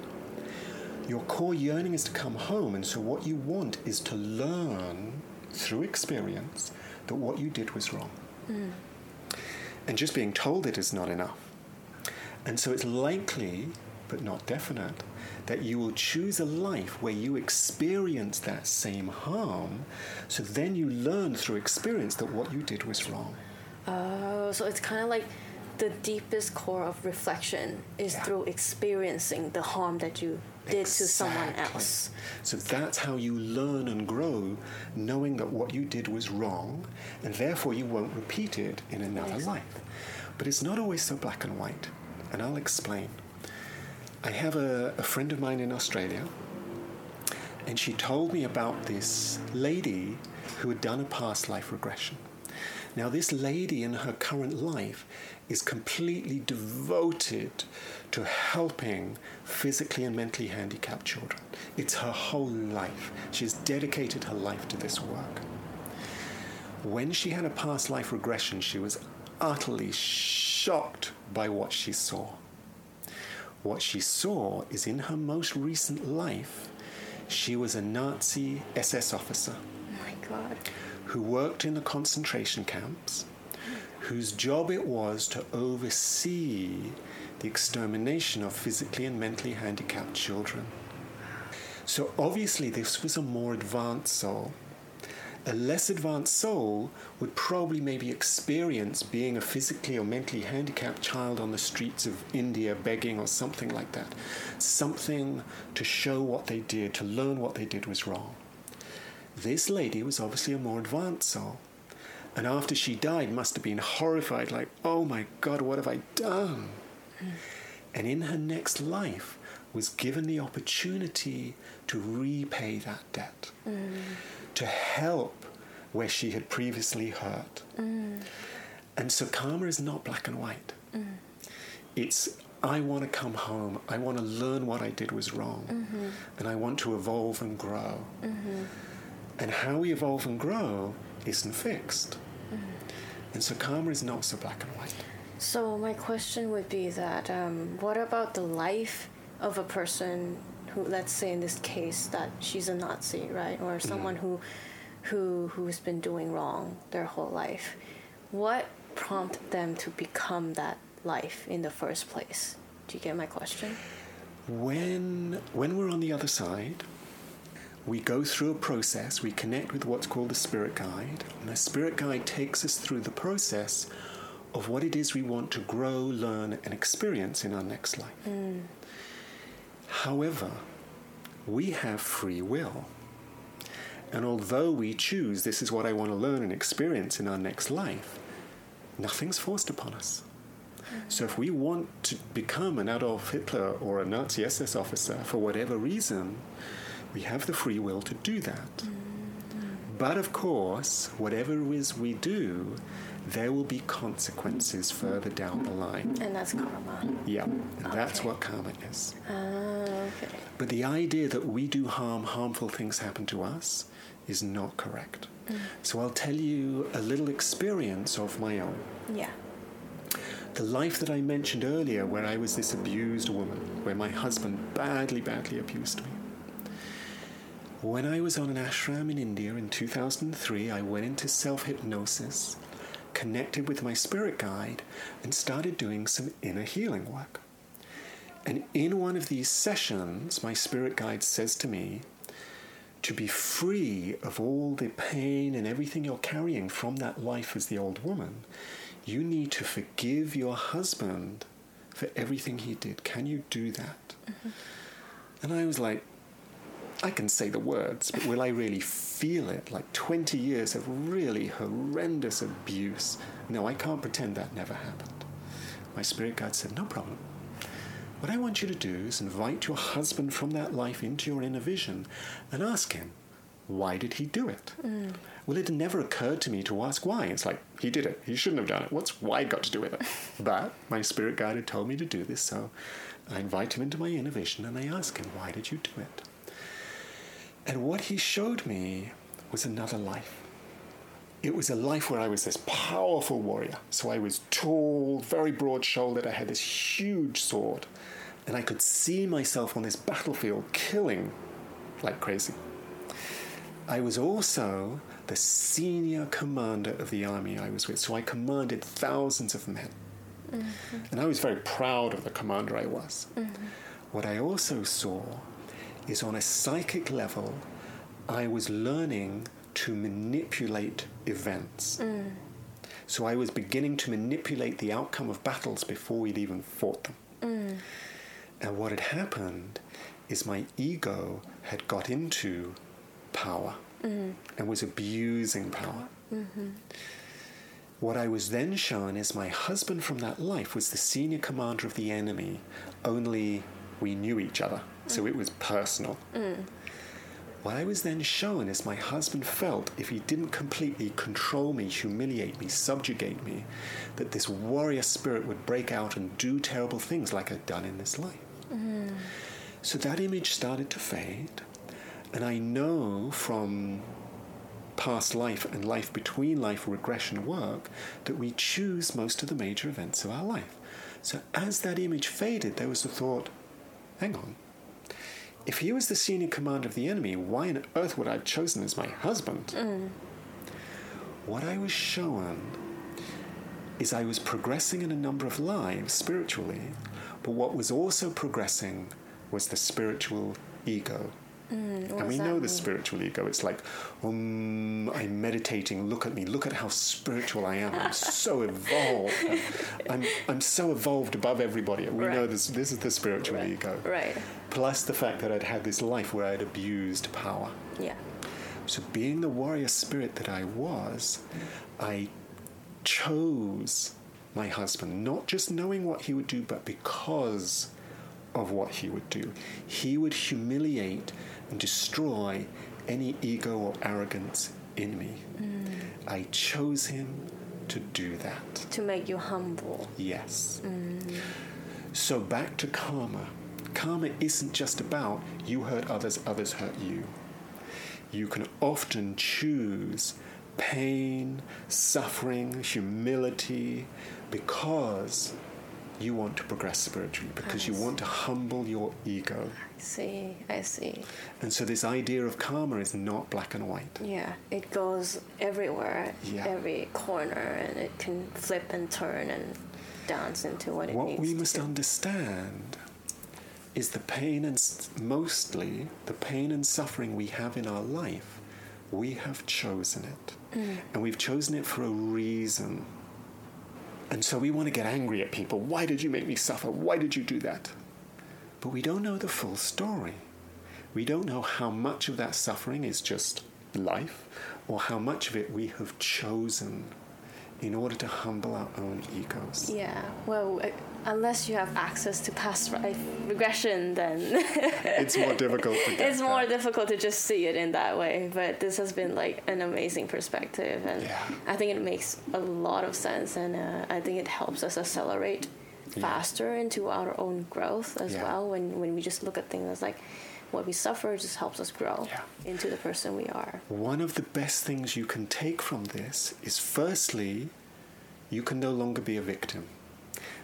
your core yearning is to come home, and so what you want is to learn through experience that what you did was wrong. Mm. And just being told it is not enough. And so it's likely, but not definite, that you will choose a life where you experience that same harm, so then you learn through experience that what you did was wrong. Oh, so it's kind of like the deepest core of reflection is yeah. through experiencing the harm that you did exactly. to someone else. So that's how you learn and grow, knowing that what you did was wrong, and therefore you won't repeat it in another yes. life. But it's not always so black and white, and I'll explain. I have a, a friend of mine in Australia, and she told me about this lady who had done a past life regression. Now, this lady in her current life is completely devoted to helping physically and mentally handicapped children. It's her whole life. She's dedicated her life to this work. When she had a past life regression, she was utterly shocked by what she saw. what she saw is in her most recent life, she was a Nazi SS officer Oh my God. who worked in the concentration camps, whose job it was to oversee the extermination of physically and mentally handicapped children. So obviously, this was a more advanced soul. A less advanced soul would probably maybe experience being a physically or mentally handicapped child on the streets of India begging or something like that. Something to show what they did, to learn what they did was wrong. This lady was obviously a more advanced soul. And after she died, must have been horrified, like, oh my God, what have I done? And in her next life, was given the opportunity to repay that debt, mm. to help where she had previously hurt. Mm. And so karma is not black and white. Mm. It's I want to come home. I want to learn what I did was wrong. Mm-hmm. And I want to evolve and grow. Mm-hmm. And how we evolve and grow isn't fixed. And so karma is not so black and white. So my question would be that um, what about the life of a person who, let's say in this case, that she's a Nazi, right, or someone who, who who's been doing wrong their whole life? What prompted them to become that life in the first place? Do you get my question? When, when we're on the other side, we go through a process, we connect with what's called the spirit guide, and the spirit guide takes us through the process of what it is we want to grow, learn, and experience in our next life. However, we have free will. And although we choose this is what I want to learn and experience in our next life, nothing's forced upon us. So if we want to become an Adolf Hitler or a Nazi SS officer for whatever reason, we have the free will to do that. But of course, whatever it is we do, there will be consequences further down the line. And that's karma. Yeah, and that's what karma is. Ah, okay. But the idea that we do harm, harmful things happen to us, is not correct. So I'll tell you a little experience of my own. Yeah. The life that I mentioned earlier, where I was this abused woman, where my husband badly, badly abused me. When I was on an ashram in India in 2003, I went into self hypnosis, connected with my spirit guide, and started doing some inner healing work. And in one of these sessions, my spirit guide says to me, to be free of all the pain and everything you're carrying from that life as the old woman, you need to forgive your husband for everything he did. Can you do that? Mm-hmm. And I was like, I can say the words, but will I really feel it? Like 20 years of really horrendous abuse. No, I can't pretend that never happened. My spirit guide said, No problem. What I want you to do is invite your husband from that life into your inner vision and ask him, why did he do it? Mm. Well, it never occurred to me to ask why. It's like, he did it. He shouldn't have done it. What's why got to do with it? But my spirit guide had told me to do this, so I invite him into my inner vision and I ask him, why did you do it? And what he showed me was another life. It was a life where I was this powerful warrior. So I was tall, very broad shouldered, I had this huge sword, and I could see myself on this battlefield killing like crazy. I was also the senior commander of the army I was with, so I commanded thousands of men. Mm-hmm. And I was very proud of the commander I was. Mm-hmm. What I also saw is on a psychic level, I was learning to manipulate events. Mm. So I was beginning to manipulate the outcome of battles before we'd even fought them. Mm. And what had happened is my ego had got into power mm. and was abusing power. Mm-hmm. What I was then shown is my husband from that life was the senior commander of the enemy, only we knew each other, so it was personal. What I was then shown is my husband felt if he didn't completely control me, humiliate me, subjugate me, that this warrior spirit would break out and do terrible things like I'd done in this life. So that image started to fade, and I know from past life and life between life regression work that we choose most of the major events of our life. So as that image faded, there was the thought hang on. If he was the senior commander of the enemy, why on earth would I have chosen as my husband? What I was shown is I was progressing in a number of lives spiritually, but what was also progressing was the spiritual ego. And we know the spiritual ego. It's like, um, I'm meditating. Look at me. Look at how spiritual I am. I'm so evolved. I'm, I'm so evolved above everybody. We know this. This is the spiritual Right. ego. Right. Plus the fact that I'd had this life where I'd abused power. Yeah. So, being the warrior spirit that I was, I chose my husband, not just knowing what he would do, but because of what he would do. He would humiliate and destroy any ego or arrogance in me. Mm. I chose him to do that. To make you humble. Yes. Mm. So back to karma. Karma isn't just about you hurt others, others hurt you. You can often choose pain, suffering, humility because you want to progress spiritually, because you want to humble your ego. See. I see. And so this idea of karma is not black and white. Yeah, it goes everywhere, Yeah. every corner, and it can flip and turn and dance into what it What we must do. understand is the pain and mostly the pain and suffering we have in our life, we have chosen it. Mm. And we've chosen it for a reason. And so we want to get angry at people. Why did you make me suffer? Why did you do that? But we don't know the full story. We don't know how much of that suffering is just life or how much of it we have chosen in order to humble our own egos. Yeah, well, uh, unless you have access to past life regression, then it's more difficult it's more that. difficult to just see it in that way. But this has been like an amazing perspective, and Yeah. I think it makes a lot of sense, and uh, I think it helps us accelerate. Faster into our own growth as well. When when we just look at things as like what we suffer just helps us grow Yeah. into the person we are. One of the best things you can take from this is firstly, you can no longer be a victim.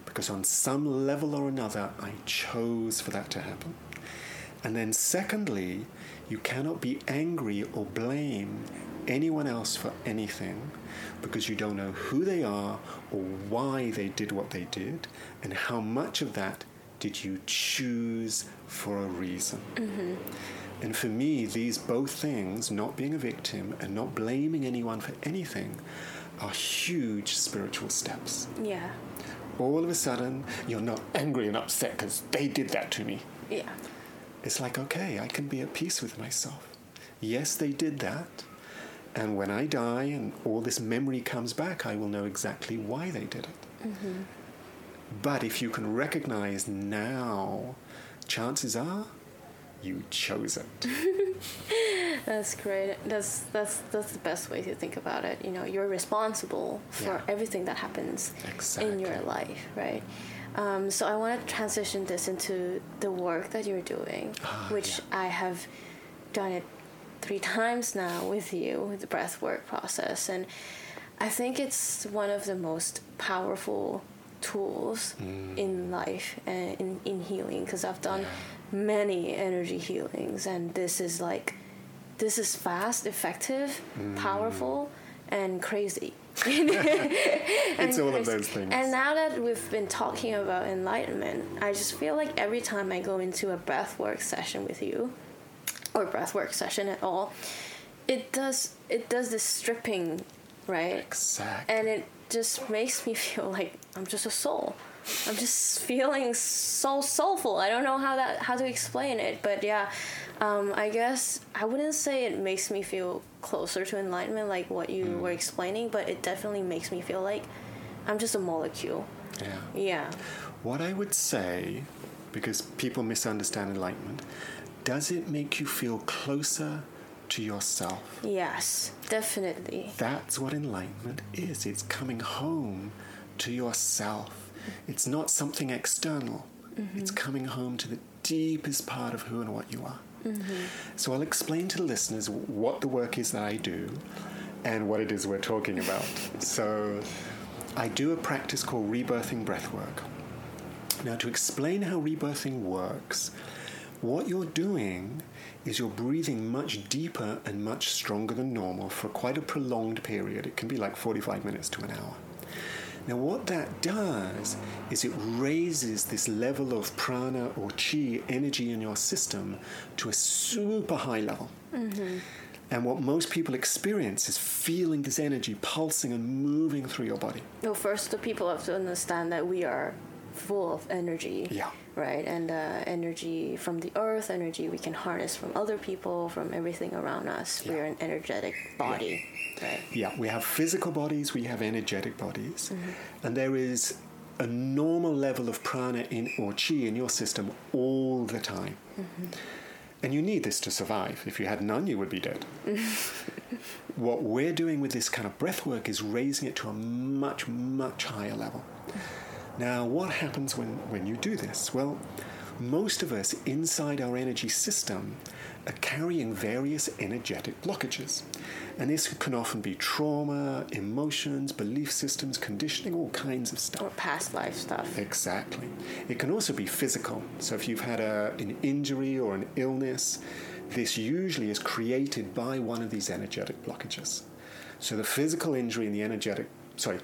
Because on some level or another, I chose for that to happen. And then, secondly, you cannot be angry or blame anyone else for anything because you don't know who they are or why they did what they did and how much of that did you choose for a reason. Mm-hmm. And for me, these both things, not being a victim and not blaming anyone for anything, are huge spiritual steps. Yeah, All of a sudden, you're not angry and upset because they did that to me. yeah, It's like, okay, I can be at peace with myself. Yes, they did that. And when I die and all this memory comes back, I will know exactly why they did it. But if you can recognize now, chances are you chose it. that's great. That's that's that's the best way to think about it. You know, you're responsible for Yeah. everything that happens in your life, right? Um, so I want to transition this into the work that you're doing, Ah, which yeah. I have done it three times now with you with the breath work process, and I think it's one of the most powerful tools Mm. in life and in, in healing because I've done Yeah. many energy healings, and this is like this is fast, effective, Mm. powerful, and crazy. It's And all of those things. And now that we've been talking about enlightenment, I just feel like every time I go into a breathwork session with you, or breathwork session at all, it does it does this stripping, right? Exactly. And it just makes me feel like I'm just a soul. I'm just feeling so soulful. I don't know how that how to explain it, but yeah, um, I guess I wouldn't say it makes me feel closer to enlightenment like what you Mm. were explaining, but it definitely makes me feel like I'm just a molecule. yeah. Yeah. What I would say, because people misunderstand enlightenment, does it make you feel closer to yourself? Yes, definitely. That's what enlightenment is. It's coming home to yourself. It's not something external. Mm-hmm. It's coming home to the deepest part of who and what you are. Mm-hmm. So I'll explain to the listeners what the work is that I do and what it is we're talking about. so I do a practice called rebirthing breathwork. Now, to explain how rebirthing works, what you're doing is you're breathing much deeper and much stronger than normal for quite a prolonged period. It can be like 45 minutes to an hour. Now, what that does is it raises this level of prana or chi energy in your system to a super high level. Mm-hmm. And what most people experience is feeling this energy pulsing and moving through your body. Well, first, the people have to understand that we are full of energy. Yeah. Right, and uh, energy from the earth, energy we can harness from other people, from everything around us. Yeah. We're an energetic body. Right. Yeah, we have physical bodies, we have energetic bodies, and there is a normal level of prana in or chi in your system all the time. And you need this to survive. If you had none, you would be dead. what we're doing with this kind of breath work is raising it to a much, much higher level. Now, what happens when, when you do this? Well, most of us inside our energy system are carrying various energetic blockages. And this can often be trauma, emotions, belief systems, conditioning, all kinds of stuff. Or past life stuff. Exactly. It can also be physical. So if you've had a, an injury or an illness, this usually is created by one of these energetic blockages. So the physical injury and the energetic, sorry,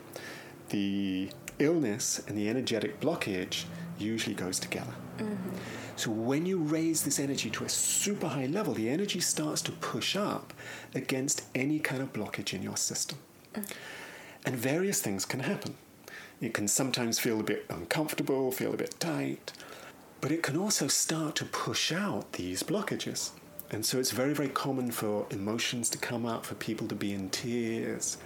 the illness and the energetic blockage usually goes together. Mm-hmm. So when you raise this energy to a super high level, the energy starts to push up against any kind of blockage in your system. Mm. And various things can happen. It can sometimes feel a bit uncomfortable, feel a bit tight, but it can also start to push out these blockages. And so it's very, very common for emotions to come up, for people to be in tears.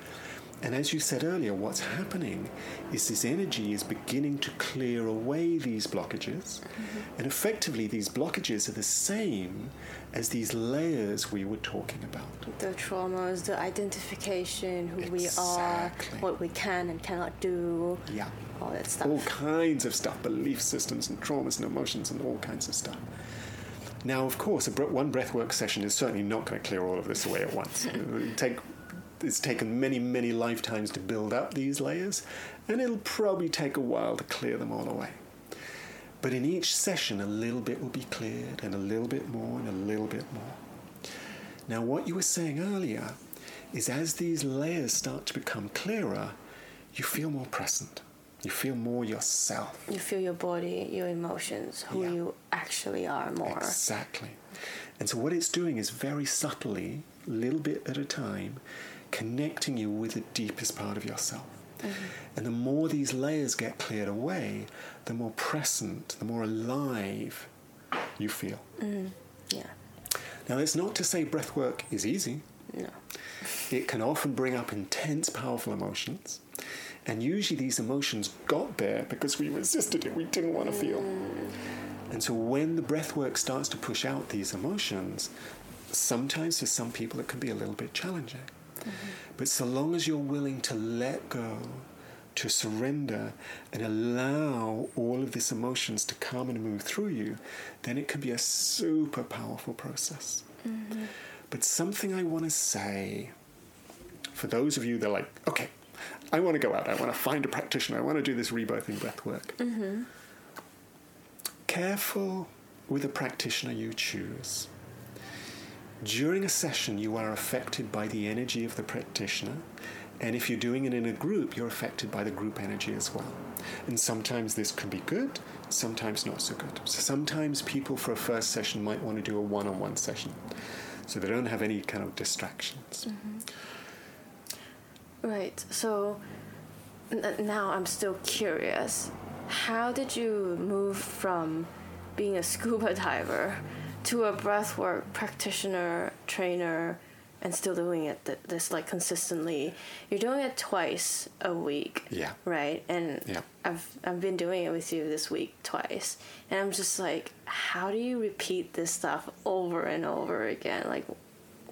And as you said earlier, what's happening is this energy is beginning to clear away these blockages. Mm-hmm. And effectively, these blockages are the same as these layers we were talking about. The traumas, the identification, who we are, what we can and cannot do, Yeah. all that stuff. all kinds of stuff belief systems and traumas and emotions and all kinds of stuff now of course a one breathwork session is certainly not going to clear all of this away at once take it's taken many many lifetimes to build up these layers and it'll probably take a while to clear them all away but in each session a little bit will be cleared and a little bit more and a little bit more now what you were saying earlier is as these layers start to become clearer you feel more present you feel more yourself You feel your body, your emotions, who Yeah. you actually are more. Exactly. And so what it's doing is very subtly, little bit at a time, connecting you with the deepest part of yourself. Mm-hmm. And the more these layers get cleared away, the more present, the more alive you feel. Mm, yeah. Now, it's not to say breath work is easy. No. It can often bring up intense, powerful emotions. And usually these emotions got there because we resisted it, we didn't want to feel. Mm. And so when the breath work starts to push out these emotions, sometimes for some people it can be a little bit challenging. But so long as you're willing to let go, to surrender, and allow all of these emotions to come and move through you, then it can be a super powerful process. Mm-hmm. But something I want to say for those of you that are like, okay, I want to go out, I want to find a practitioner, I want to do this rebirthing breath work. Mm-hmm. Careful with the practitioner you choose. During a session, you are affected by the energy of the practitioner, and if you're doing it in a group, you're affected by the group energy as well. And sometimes this can be good, sometimes not so good. So sometimes people for a first session might want to do a one on one session so they don't have any kind of distractions. Mm-hmm. Right. So n- now I'm still curious. How did you move from being a scuba diver to a breathwork practitioner, trainer, and still doing it th- this like consistently? You're doing it twice a week. Yeah. Right. And Yeah. I've I've been doing it with you this week twice, and I'm just like, how do you repeat this stuff over and over again? Like,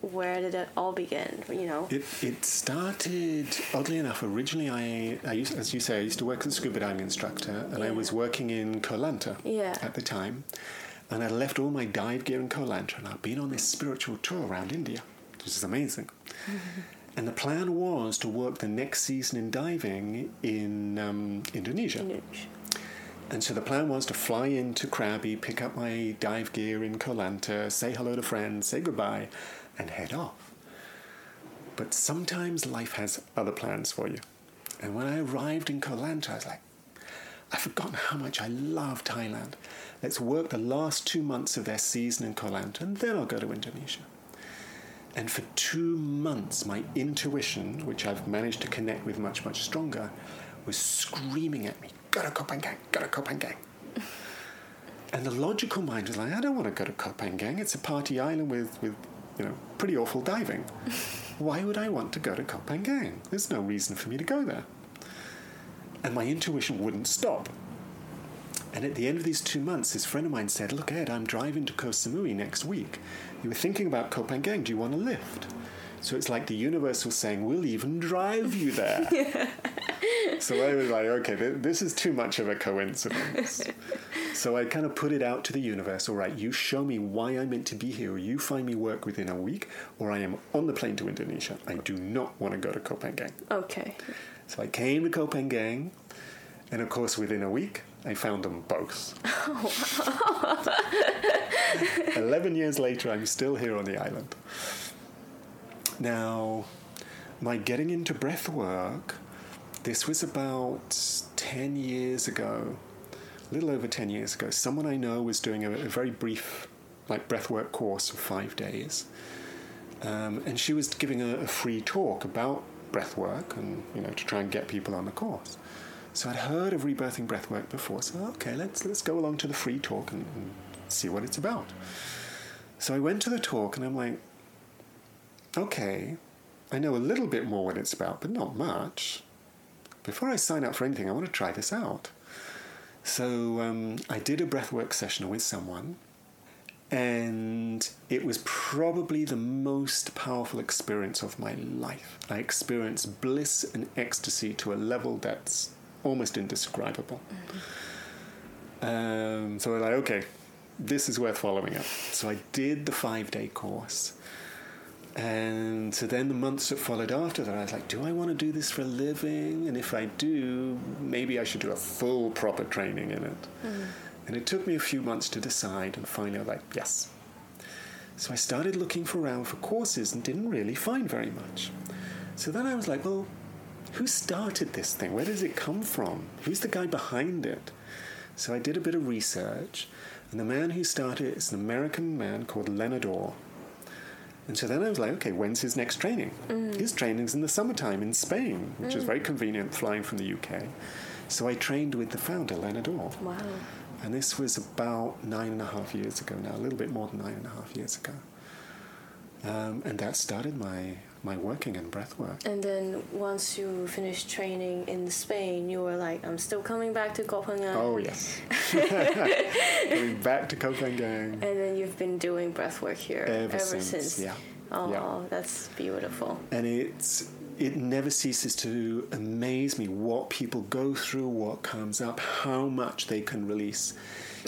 where did it all begin? You know. It, it started, oddly enough, originally I, I used, as you say, I used to work as a scuba diving instructor and I was working in Koh Lanta Yeah. at the time. And I left all my dive gear in Koh Lanta and I've been on this spiritual tour around India, which is amazing. And the plan was to work the next season in diving in um, Indonesia. Indonesia. And so the plan was to fly into Krabi, pick up my dive gear in Koh Lanta, say hello to friends, say goodbye, and head off. But sometimes life has other plans for you. And when I arrived in Koh Lanta, I was like, I've forgotten how much I love Thailand. Let's work the last two months of their season in Koh Lanta, and then I'll go to Indonesia. And for two months, my intuition, which I've managed to connect with much, much stronger, was screaming at me, go to Koh Phangan, go to Koh Phangan. and the logical mind was like, I don't want to go to Koh Phangan. It's a party island with, with you know, pretty awful diving. Why would I want to go to Koh Phangan? There's no reason for me to go there. And my intuition wouldn't stop. And at the end of these two months, this friend of mine said, Look, Ed, I'm driving to Koh Samui next week. You were thinking about Koh Phangan. Do you want a lift? So it's like the universe was saying, We'll even drive you there. so I was like, Okay, this is too much of a coincidence. so I kind of put it out to the universe All right, you show me why I'm meant to be here, or you find me work within a week, or I am on the plane to Indonesia. I do not want to go to Koh Phangan. Okay. So I came to Koh Phangan, and of course, within a week, I found them both. Eleven years later, I'm still here on the island. Now, my getting into breath work, this was about 10 years ago, a little over 10 years ago. Someone I know was doing a, a very brief, like, breathwork course of five days. Um, and she was giving a, a free talk about breathwork and, you know, to try and get people on the course. So I'd heard of rebirthing breathwork before, so okay, let's let's go along to the free talk and, and see what it's about. So I went to the talk and I'm like, okay, I know a little bit more what it's about, but not much. Before I sign up for anything, I want to try this out. So um, I did a breathwork session with someone, and it was probably the most powerful experience of my life. I experienced bliss and ecstasy to a level that's almost indescribable. Um, so I was like, okay, this is worth following up. So I did the five day course. And so then the months that followed after that, I was like, do I want to do this for a living? And if I do, maybe I should do a full proper training in it. Mm. And it took me a few months to decide, and finally I was like, yes. So I started looking around for courses and didn't really find very much. So then I was like, well, who started this thing? Where does it come from? Who's the guy behind it? So I did a bit of research, and the man who started it is an American man called Leonard Orr. And so then I was like, okay, when's his next training? Mm. His training's in the summertime in Spain, which mm. is very convenient flying from the UK. So I trained with the founder, Leonard Orr. Wow. And this was about nine and a half years ago now, a little bit more than nine and a half years ago. Um, and that started my my working in breath work. And then once you finished training in Spain, you were like, I'm still coming back to Koh Phangan. Oh, yes. coming back to Koh Phangan. And then you've been doing breath work here ever, ever since. since. Yeah. Oh, yeah. that's beautiful. And it's it never ceases to amaze me what people go through, what comes up, how much they can release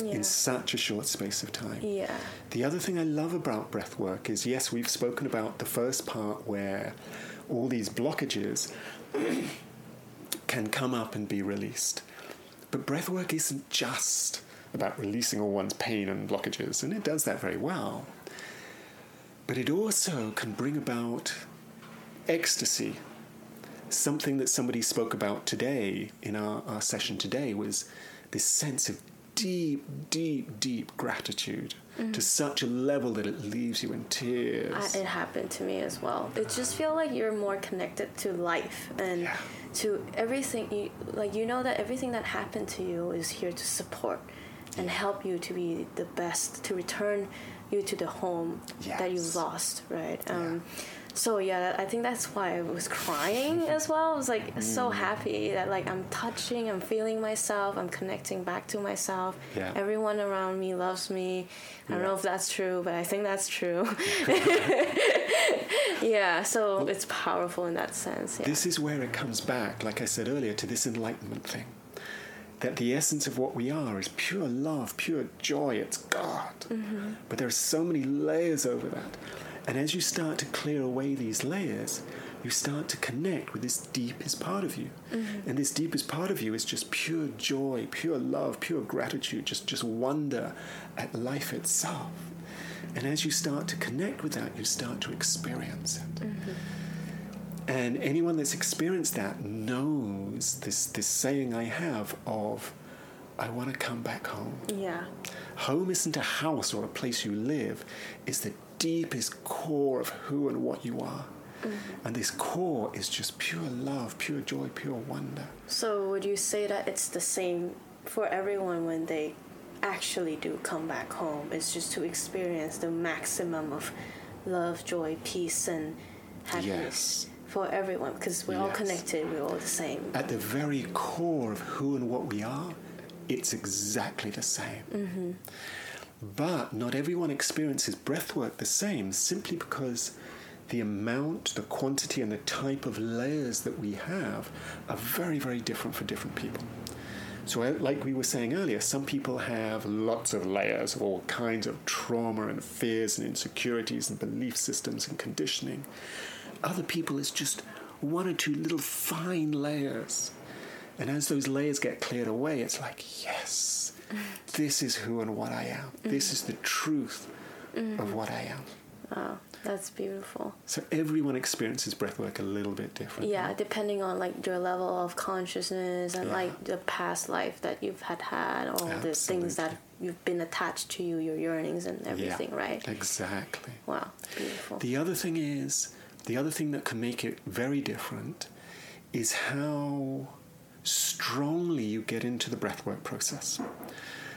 yeah. in such a short space of time. Yeah. The other thing I love about breath work is yes, we've spoken about the first part where all these blockages can come up and be released. But breath work isn't just about releasing all one's pain and blockages, and it does that very well. But it also can bring about ecstasy. Something that somebody spoke about today in our, our session today was this sense of deep, deep, deep gratitude mm. to such a level that it leaves you in tears. I, it happened to me as well. It just feels like you're more connected to life and yeah. to everything. You, like you know that everything that happened to you is here to support and help you to be the best, to return you to the home yes. that you lost, right? Um, yeah so yeah i think that's why i was crying as well i was like mm. so happy that like i'm touching i'm feeling myself i'm connecting back to myself yeah. everyone around me loves me i don't know if that's true but i think that's true yeah so well, it's powerful in that sense yeah. this is where it comes back like i said earlier to this enlightenment thing that the essence of what we are is pure love, pure joy. It's God. Mm-hmm. But there are so many layers over that. And as you start to clear away these layers, you start to connect with this deepest part of you. Mm-hmm. And this deepest part of you is just pure joy, pure love, pure gratitude, just, just wonder at life itself. And as you start to connect with that, you start to experience it. Mm-hmm. And anyone that's experienced that knows this, this saying I have of, I want to come back home. Yeah. Home isn't a house or a place you live, it's the deepest core of who and what you are. Mm-hmm. And this core is just pure love, pure joy, pure wonder. So would you say that it's the same for everyone when they actually do come back home? It's just to experience the maximum of love, joy, peace, and happiness Yes. for everyone because we're all connected. We're all the same. At the very core of who and what we are, it's exactly the same. Mm-hmm. But not everyone experiences breathwork the same simply because the amount, the quantity, and the type of layers that we have are very, very different for different people. So, like we were saying earlier, some people have lots of layers of all kinds of trauma and fears and insecurities and belief systems and conditioning. Other people, it's just one or two little fine layers. And as those layers get cleared away, it's like, yes, this is who and what I am. This is the truth of mm-hmm. what I am. Wow, that's beautiful. So everyone experiences breathwork a little bit differently. Yeah, depending on like your level of consciousness and Yeah. like the past life that you've had had, all the things that you've been attached to you, your yearnings and everything, yeah, right? Exactly. Wow, beautiful. The other thing is, the other thing that can make it very different is how strongly you get into the breathwork process.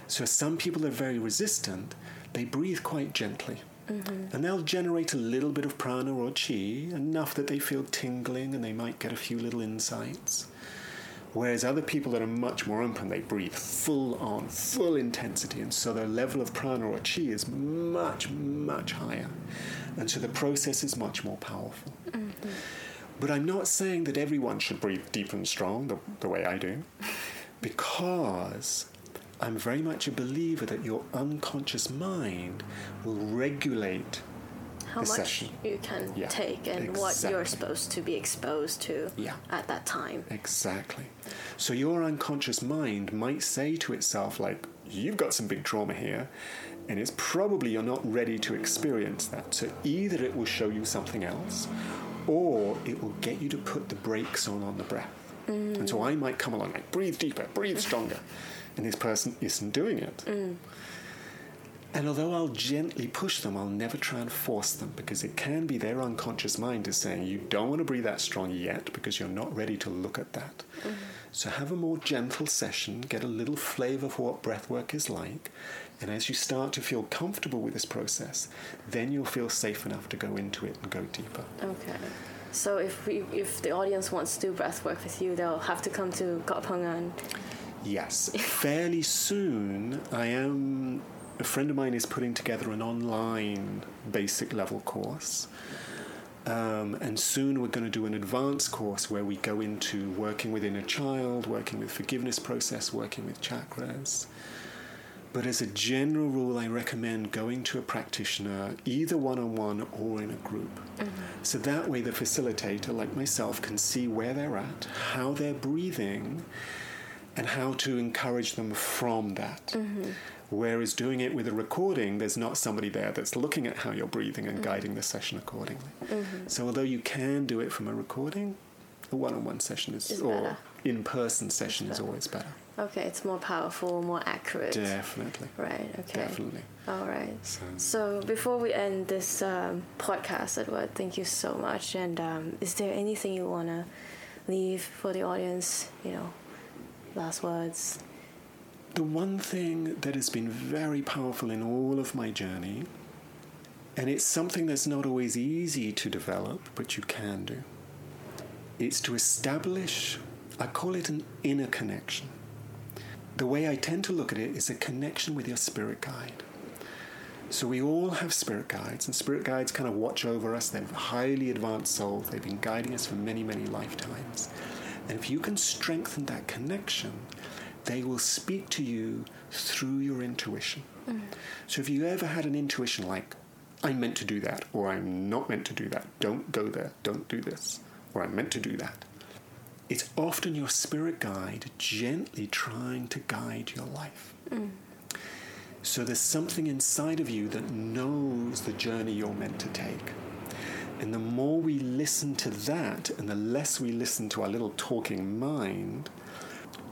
So some people are very resistant, they breathe quite gently. Mm-hmm. And they'll generate a little bit of prana or chi, enough that they feel tingling and they might get a few little insights. Whereas other people that are much more open, they breathe full on, full intensity, and so their level of prana or chi is much, much higher. And so the process is much more powerful. Mm-hmm. But I'm not saying that everyone should breathe deep and strong the, the way I do, because I'm very much a believer that your unconscious mind will regulate How the much session. you can Yeah, take and what you're supposed to be exposed to Yeah. at that time. Exactly. So your unconscious mind might say to itself, like, you've got some big trauma here, and it's probably you're not ready to experience that. So either it will show you something else, or it will get you to put the brakes on on the breath. And so I might come along like, breathe deeper, breathe stronger, and this person isn't doing it. And although I'll gently push them, I'll never try and force them because it can be their unconscious mind is saying, you don't want to breathe that strong yet because you're not ready to look at that. So have a more gentle session, get a little flavor for what breath work is like. And as you start to feel comfortable with this process, then you'll feel safe enough to go into it and go deeper. Okay. So if we, if the audience wants to do breath work with you, they'll have to come to Koh Phangan. Yes, fairly soon. I am. A friend of mine is putting together an online basic level course. Um, and soon we're going to do an advanced course where we go into working within a child, working with forgiveness process, working with chakras. But as a general rule, I recommend going to a practitioner, either one on one or in a group. Mm-hmm. So that way, the facilitator, like myself, can see where they're at, how they're breathing, and how to encourage them from that. Mm-hmm. Whereas doing it with a recording, there's not somebody there that's looking at how you're breathing and guiding the session accordingly. Mm-hmm. So although you can do it from a recording, a one-on-one session is, Is or in-person session is always better. Okay, it's more powerful, more accurate. Definitely, Right. Okay. definitely. All right. So, So before we end this um, podcast, Edward, thank you so much. And um, is there anything you wanna leave for the audience? You know, last words. the one thing that has been very powerful in all of my journey, and it's something that's not always easy to develop, but you can do, it's to establish, I call it an inner connection. The way I tend to look at it is a connection with your spirit guide. So we all have spirit guides, and spirit guides kind of watch over us. They're highly advanced souls. They've been guiding us for many, many lifetimes. And if you can strengthen that connection, they will speak to you through your intuition. Mm. So if you ever had an intuition like, I'm meant to do that, or I'm not meant to do that, don't go there, don't do this, or I'm meant to do that. It's often your spirit guide gently trying to guide your life. So there's something inside of you that knows the journey you're meant to take. And the more we listen to that and the less we listen to our little talking mind,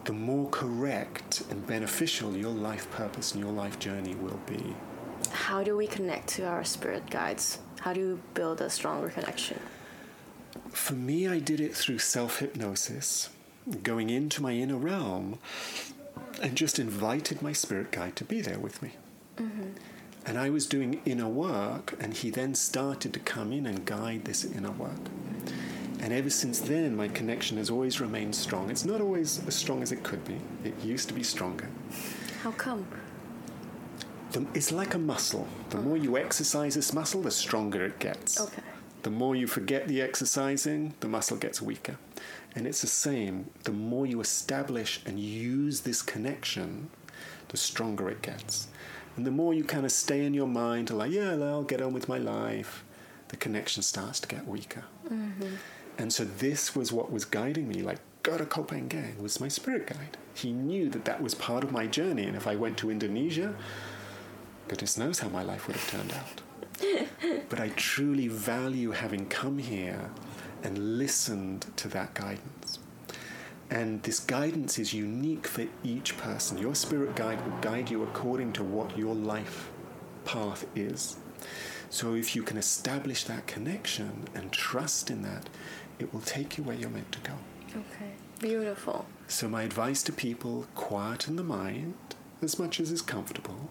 the more correct and beneficial your life purpose and your life journey will be. How do we connect to our spirit guides? How do you build a stronger connection? For me, I did it through self hypnosis, going into my inner realm and just invited my spirit guide to be there with me. Mm-hmm. And I was doing inner work, and he then started to come in and guide this inner work. And ever since then, my connection has always remained strong. It's not always as strong as it could be, it used to be stronger. How come? The, it's like a muscle. The more you oh. exercise this muscle, the stronger it gets. Okay. The more you forget the exercising, the muscle gets weaker. And it's the same. The more you establish and use this connection, the stronger it gets. And the more you kind of stay in your mind, like, yeah, I'll get on with my life, the connection starts to get weaker. Mm-hmm. And so this was what was guiding me. Like, Goda Koh Phangan was my spirit guide. He knew that that was part of my journey. And if I went to Indonesia, goodness knows how my life would have turned out. But I truly value having come here and listened to that guidance. And this guidance is unique for each person. Your spirit guide will guide you according to what your life path is. So if you can establish that connection and trust in that, it will take you where you're meant to go. Okay. Beautiful. So my advice to people, quieten the mind as much as is comfortable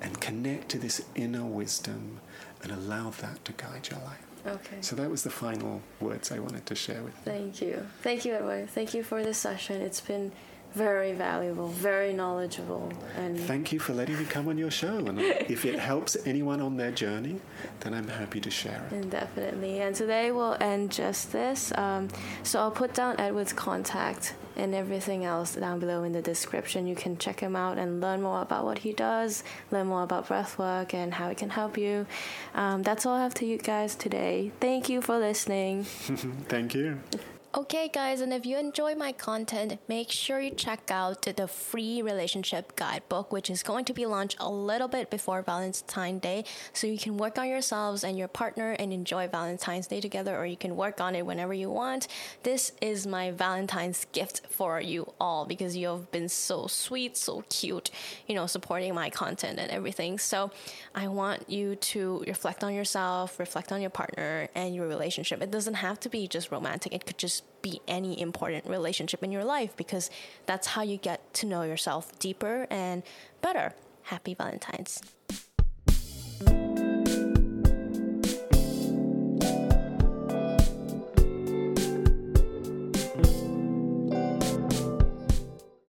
and connect to this inner wisdom and allow that to guide your life. Okay. So that was the final words I wanted to share with you. Thank you. Thank you, Edward. Thank you for this session. It's been very valuable, very knowledgeable, and Thank you for letting me come on your show. And if it helps anyone on their journey, then I'm happy to share it. And definitely. And today we'll end just this. Um, so I'll put down Edward's contact and everything else down below in the description. You can check him out and learn more about what he does, learn more about breathwork and how it can help you. Um, that's all I have to you guys today. Thank you for listening. Thank you. Okay, guys, and if you enjoy my content, make sure you check out the free relationship guidebook, which is going to be launched a little bit before Valentine's Day. So you can work on yourselves and your partner and enjoy Valentine's Day together, or you can work on it whenever you want. This is my Valentine's gift for you all because you have been so sweet, so cute, you know, supporting my content and everything. So I want you to reflect on yourself, reflect on your partner and your relationship. It doesn't have to be just romantic, it could just be any important relationship in your life because that's how you get to know yourself deeper and better. Happy Valentine's.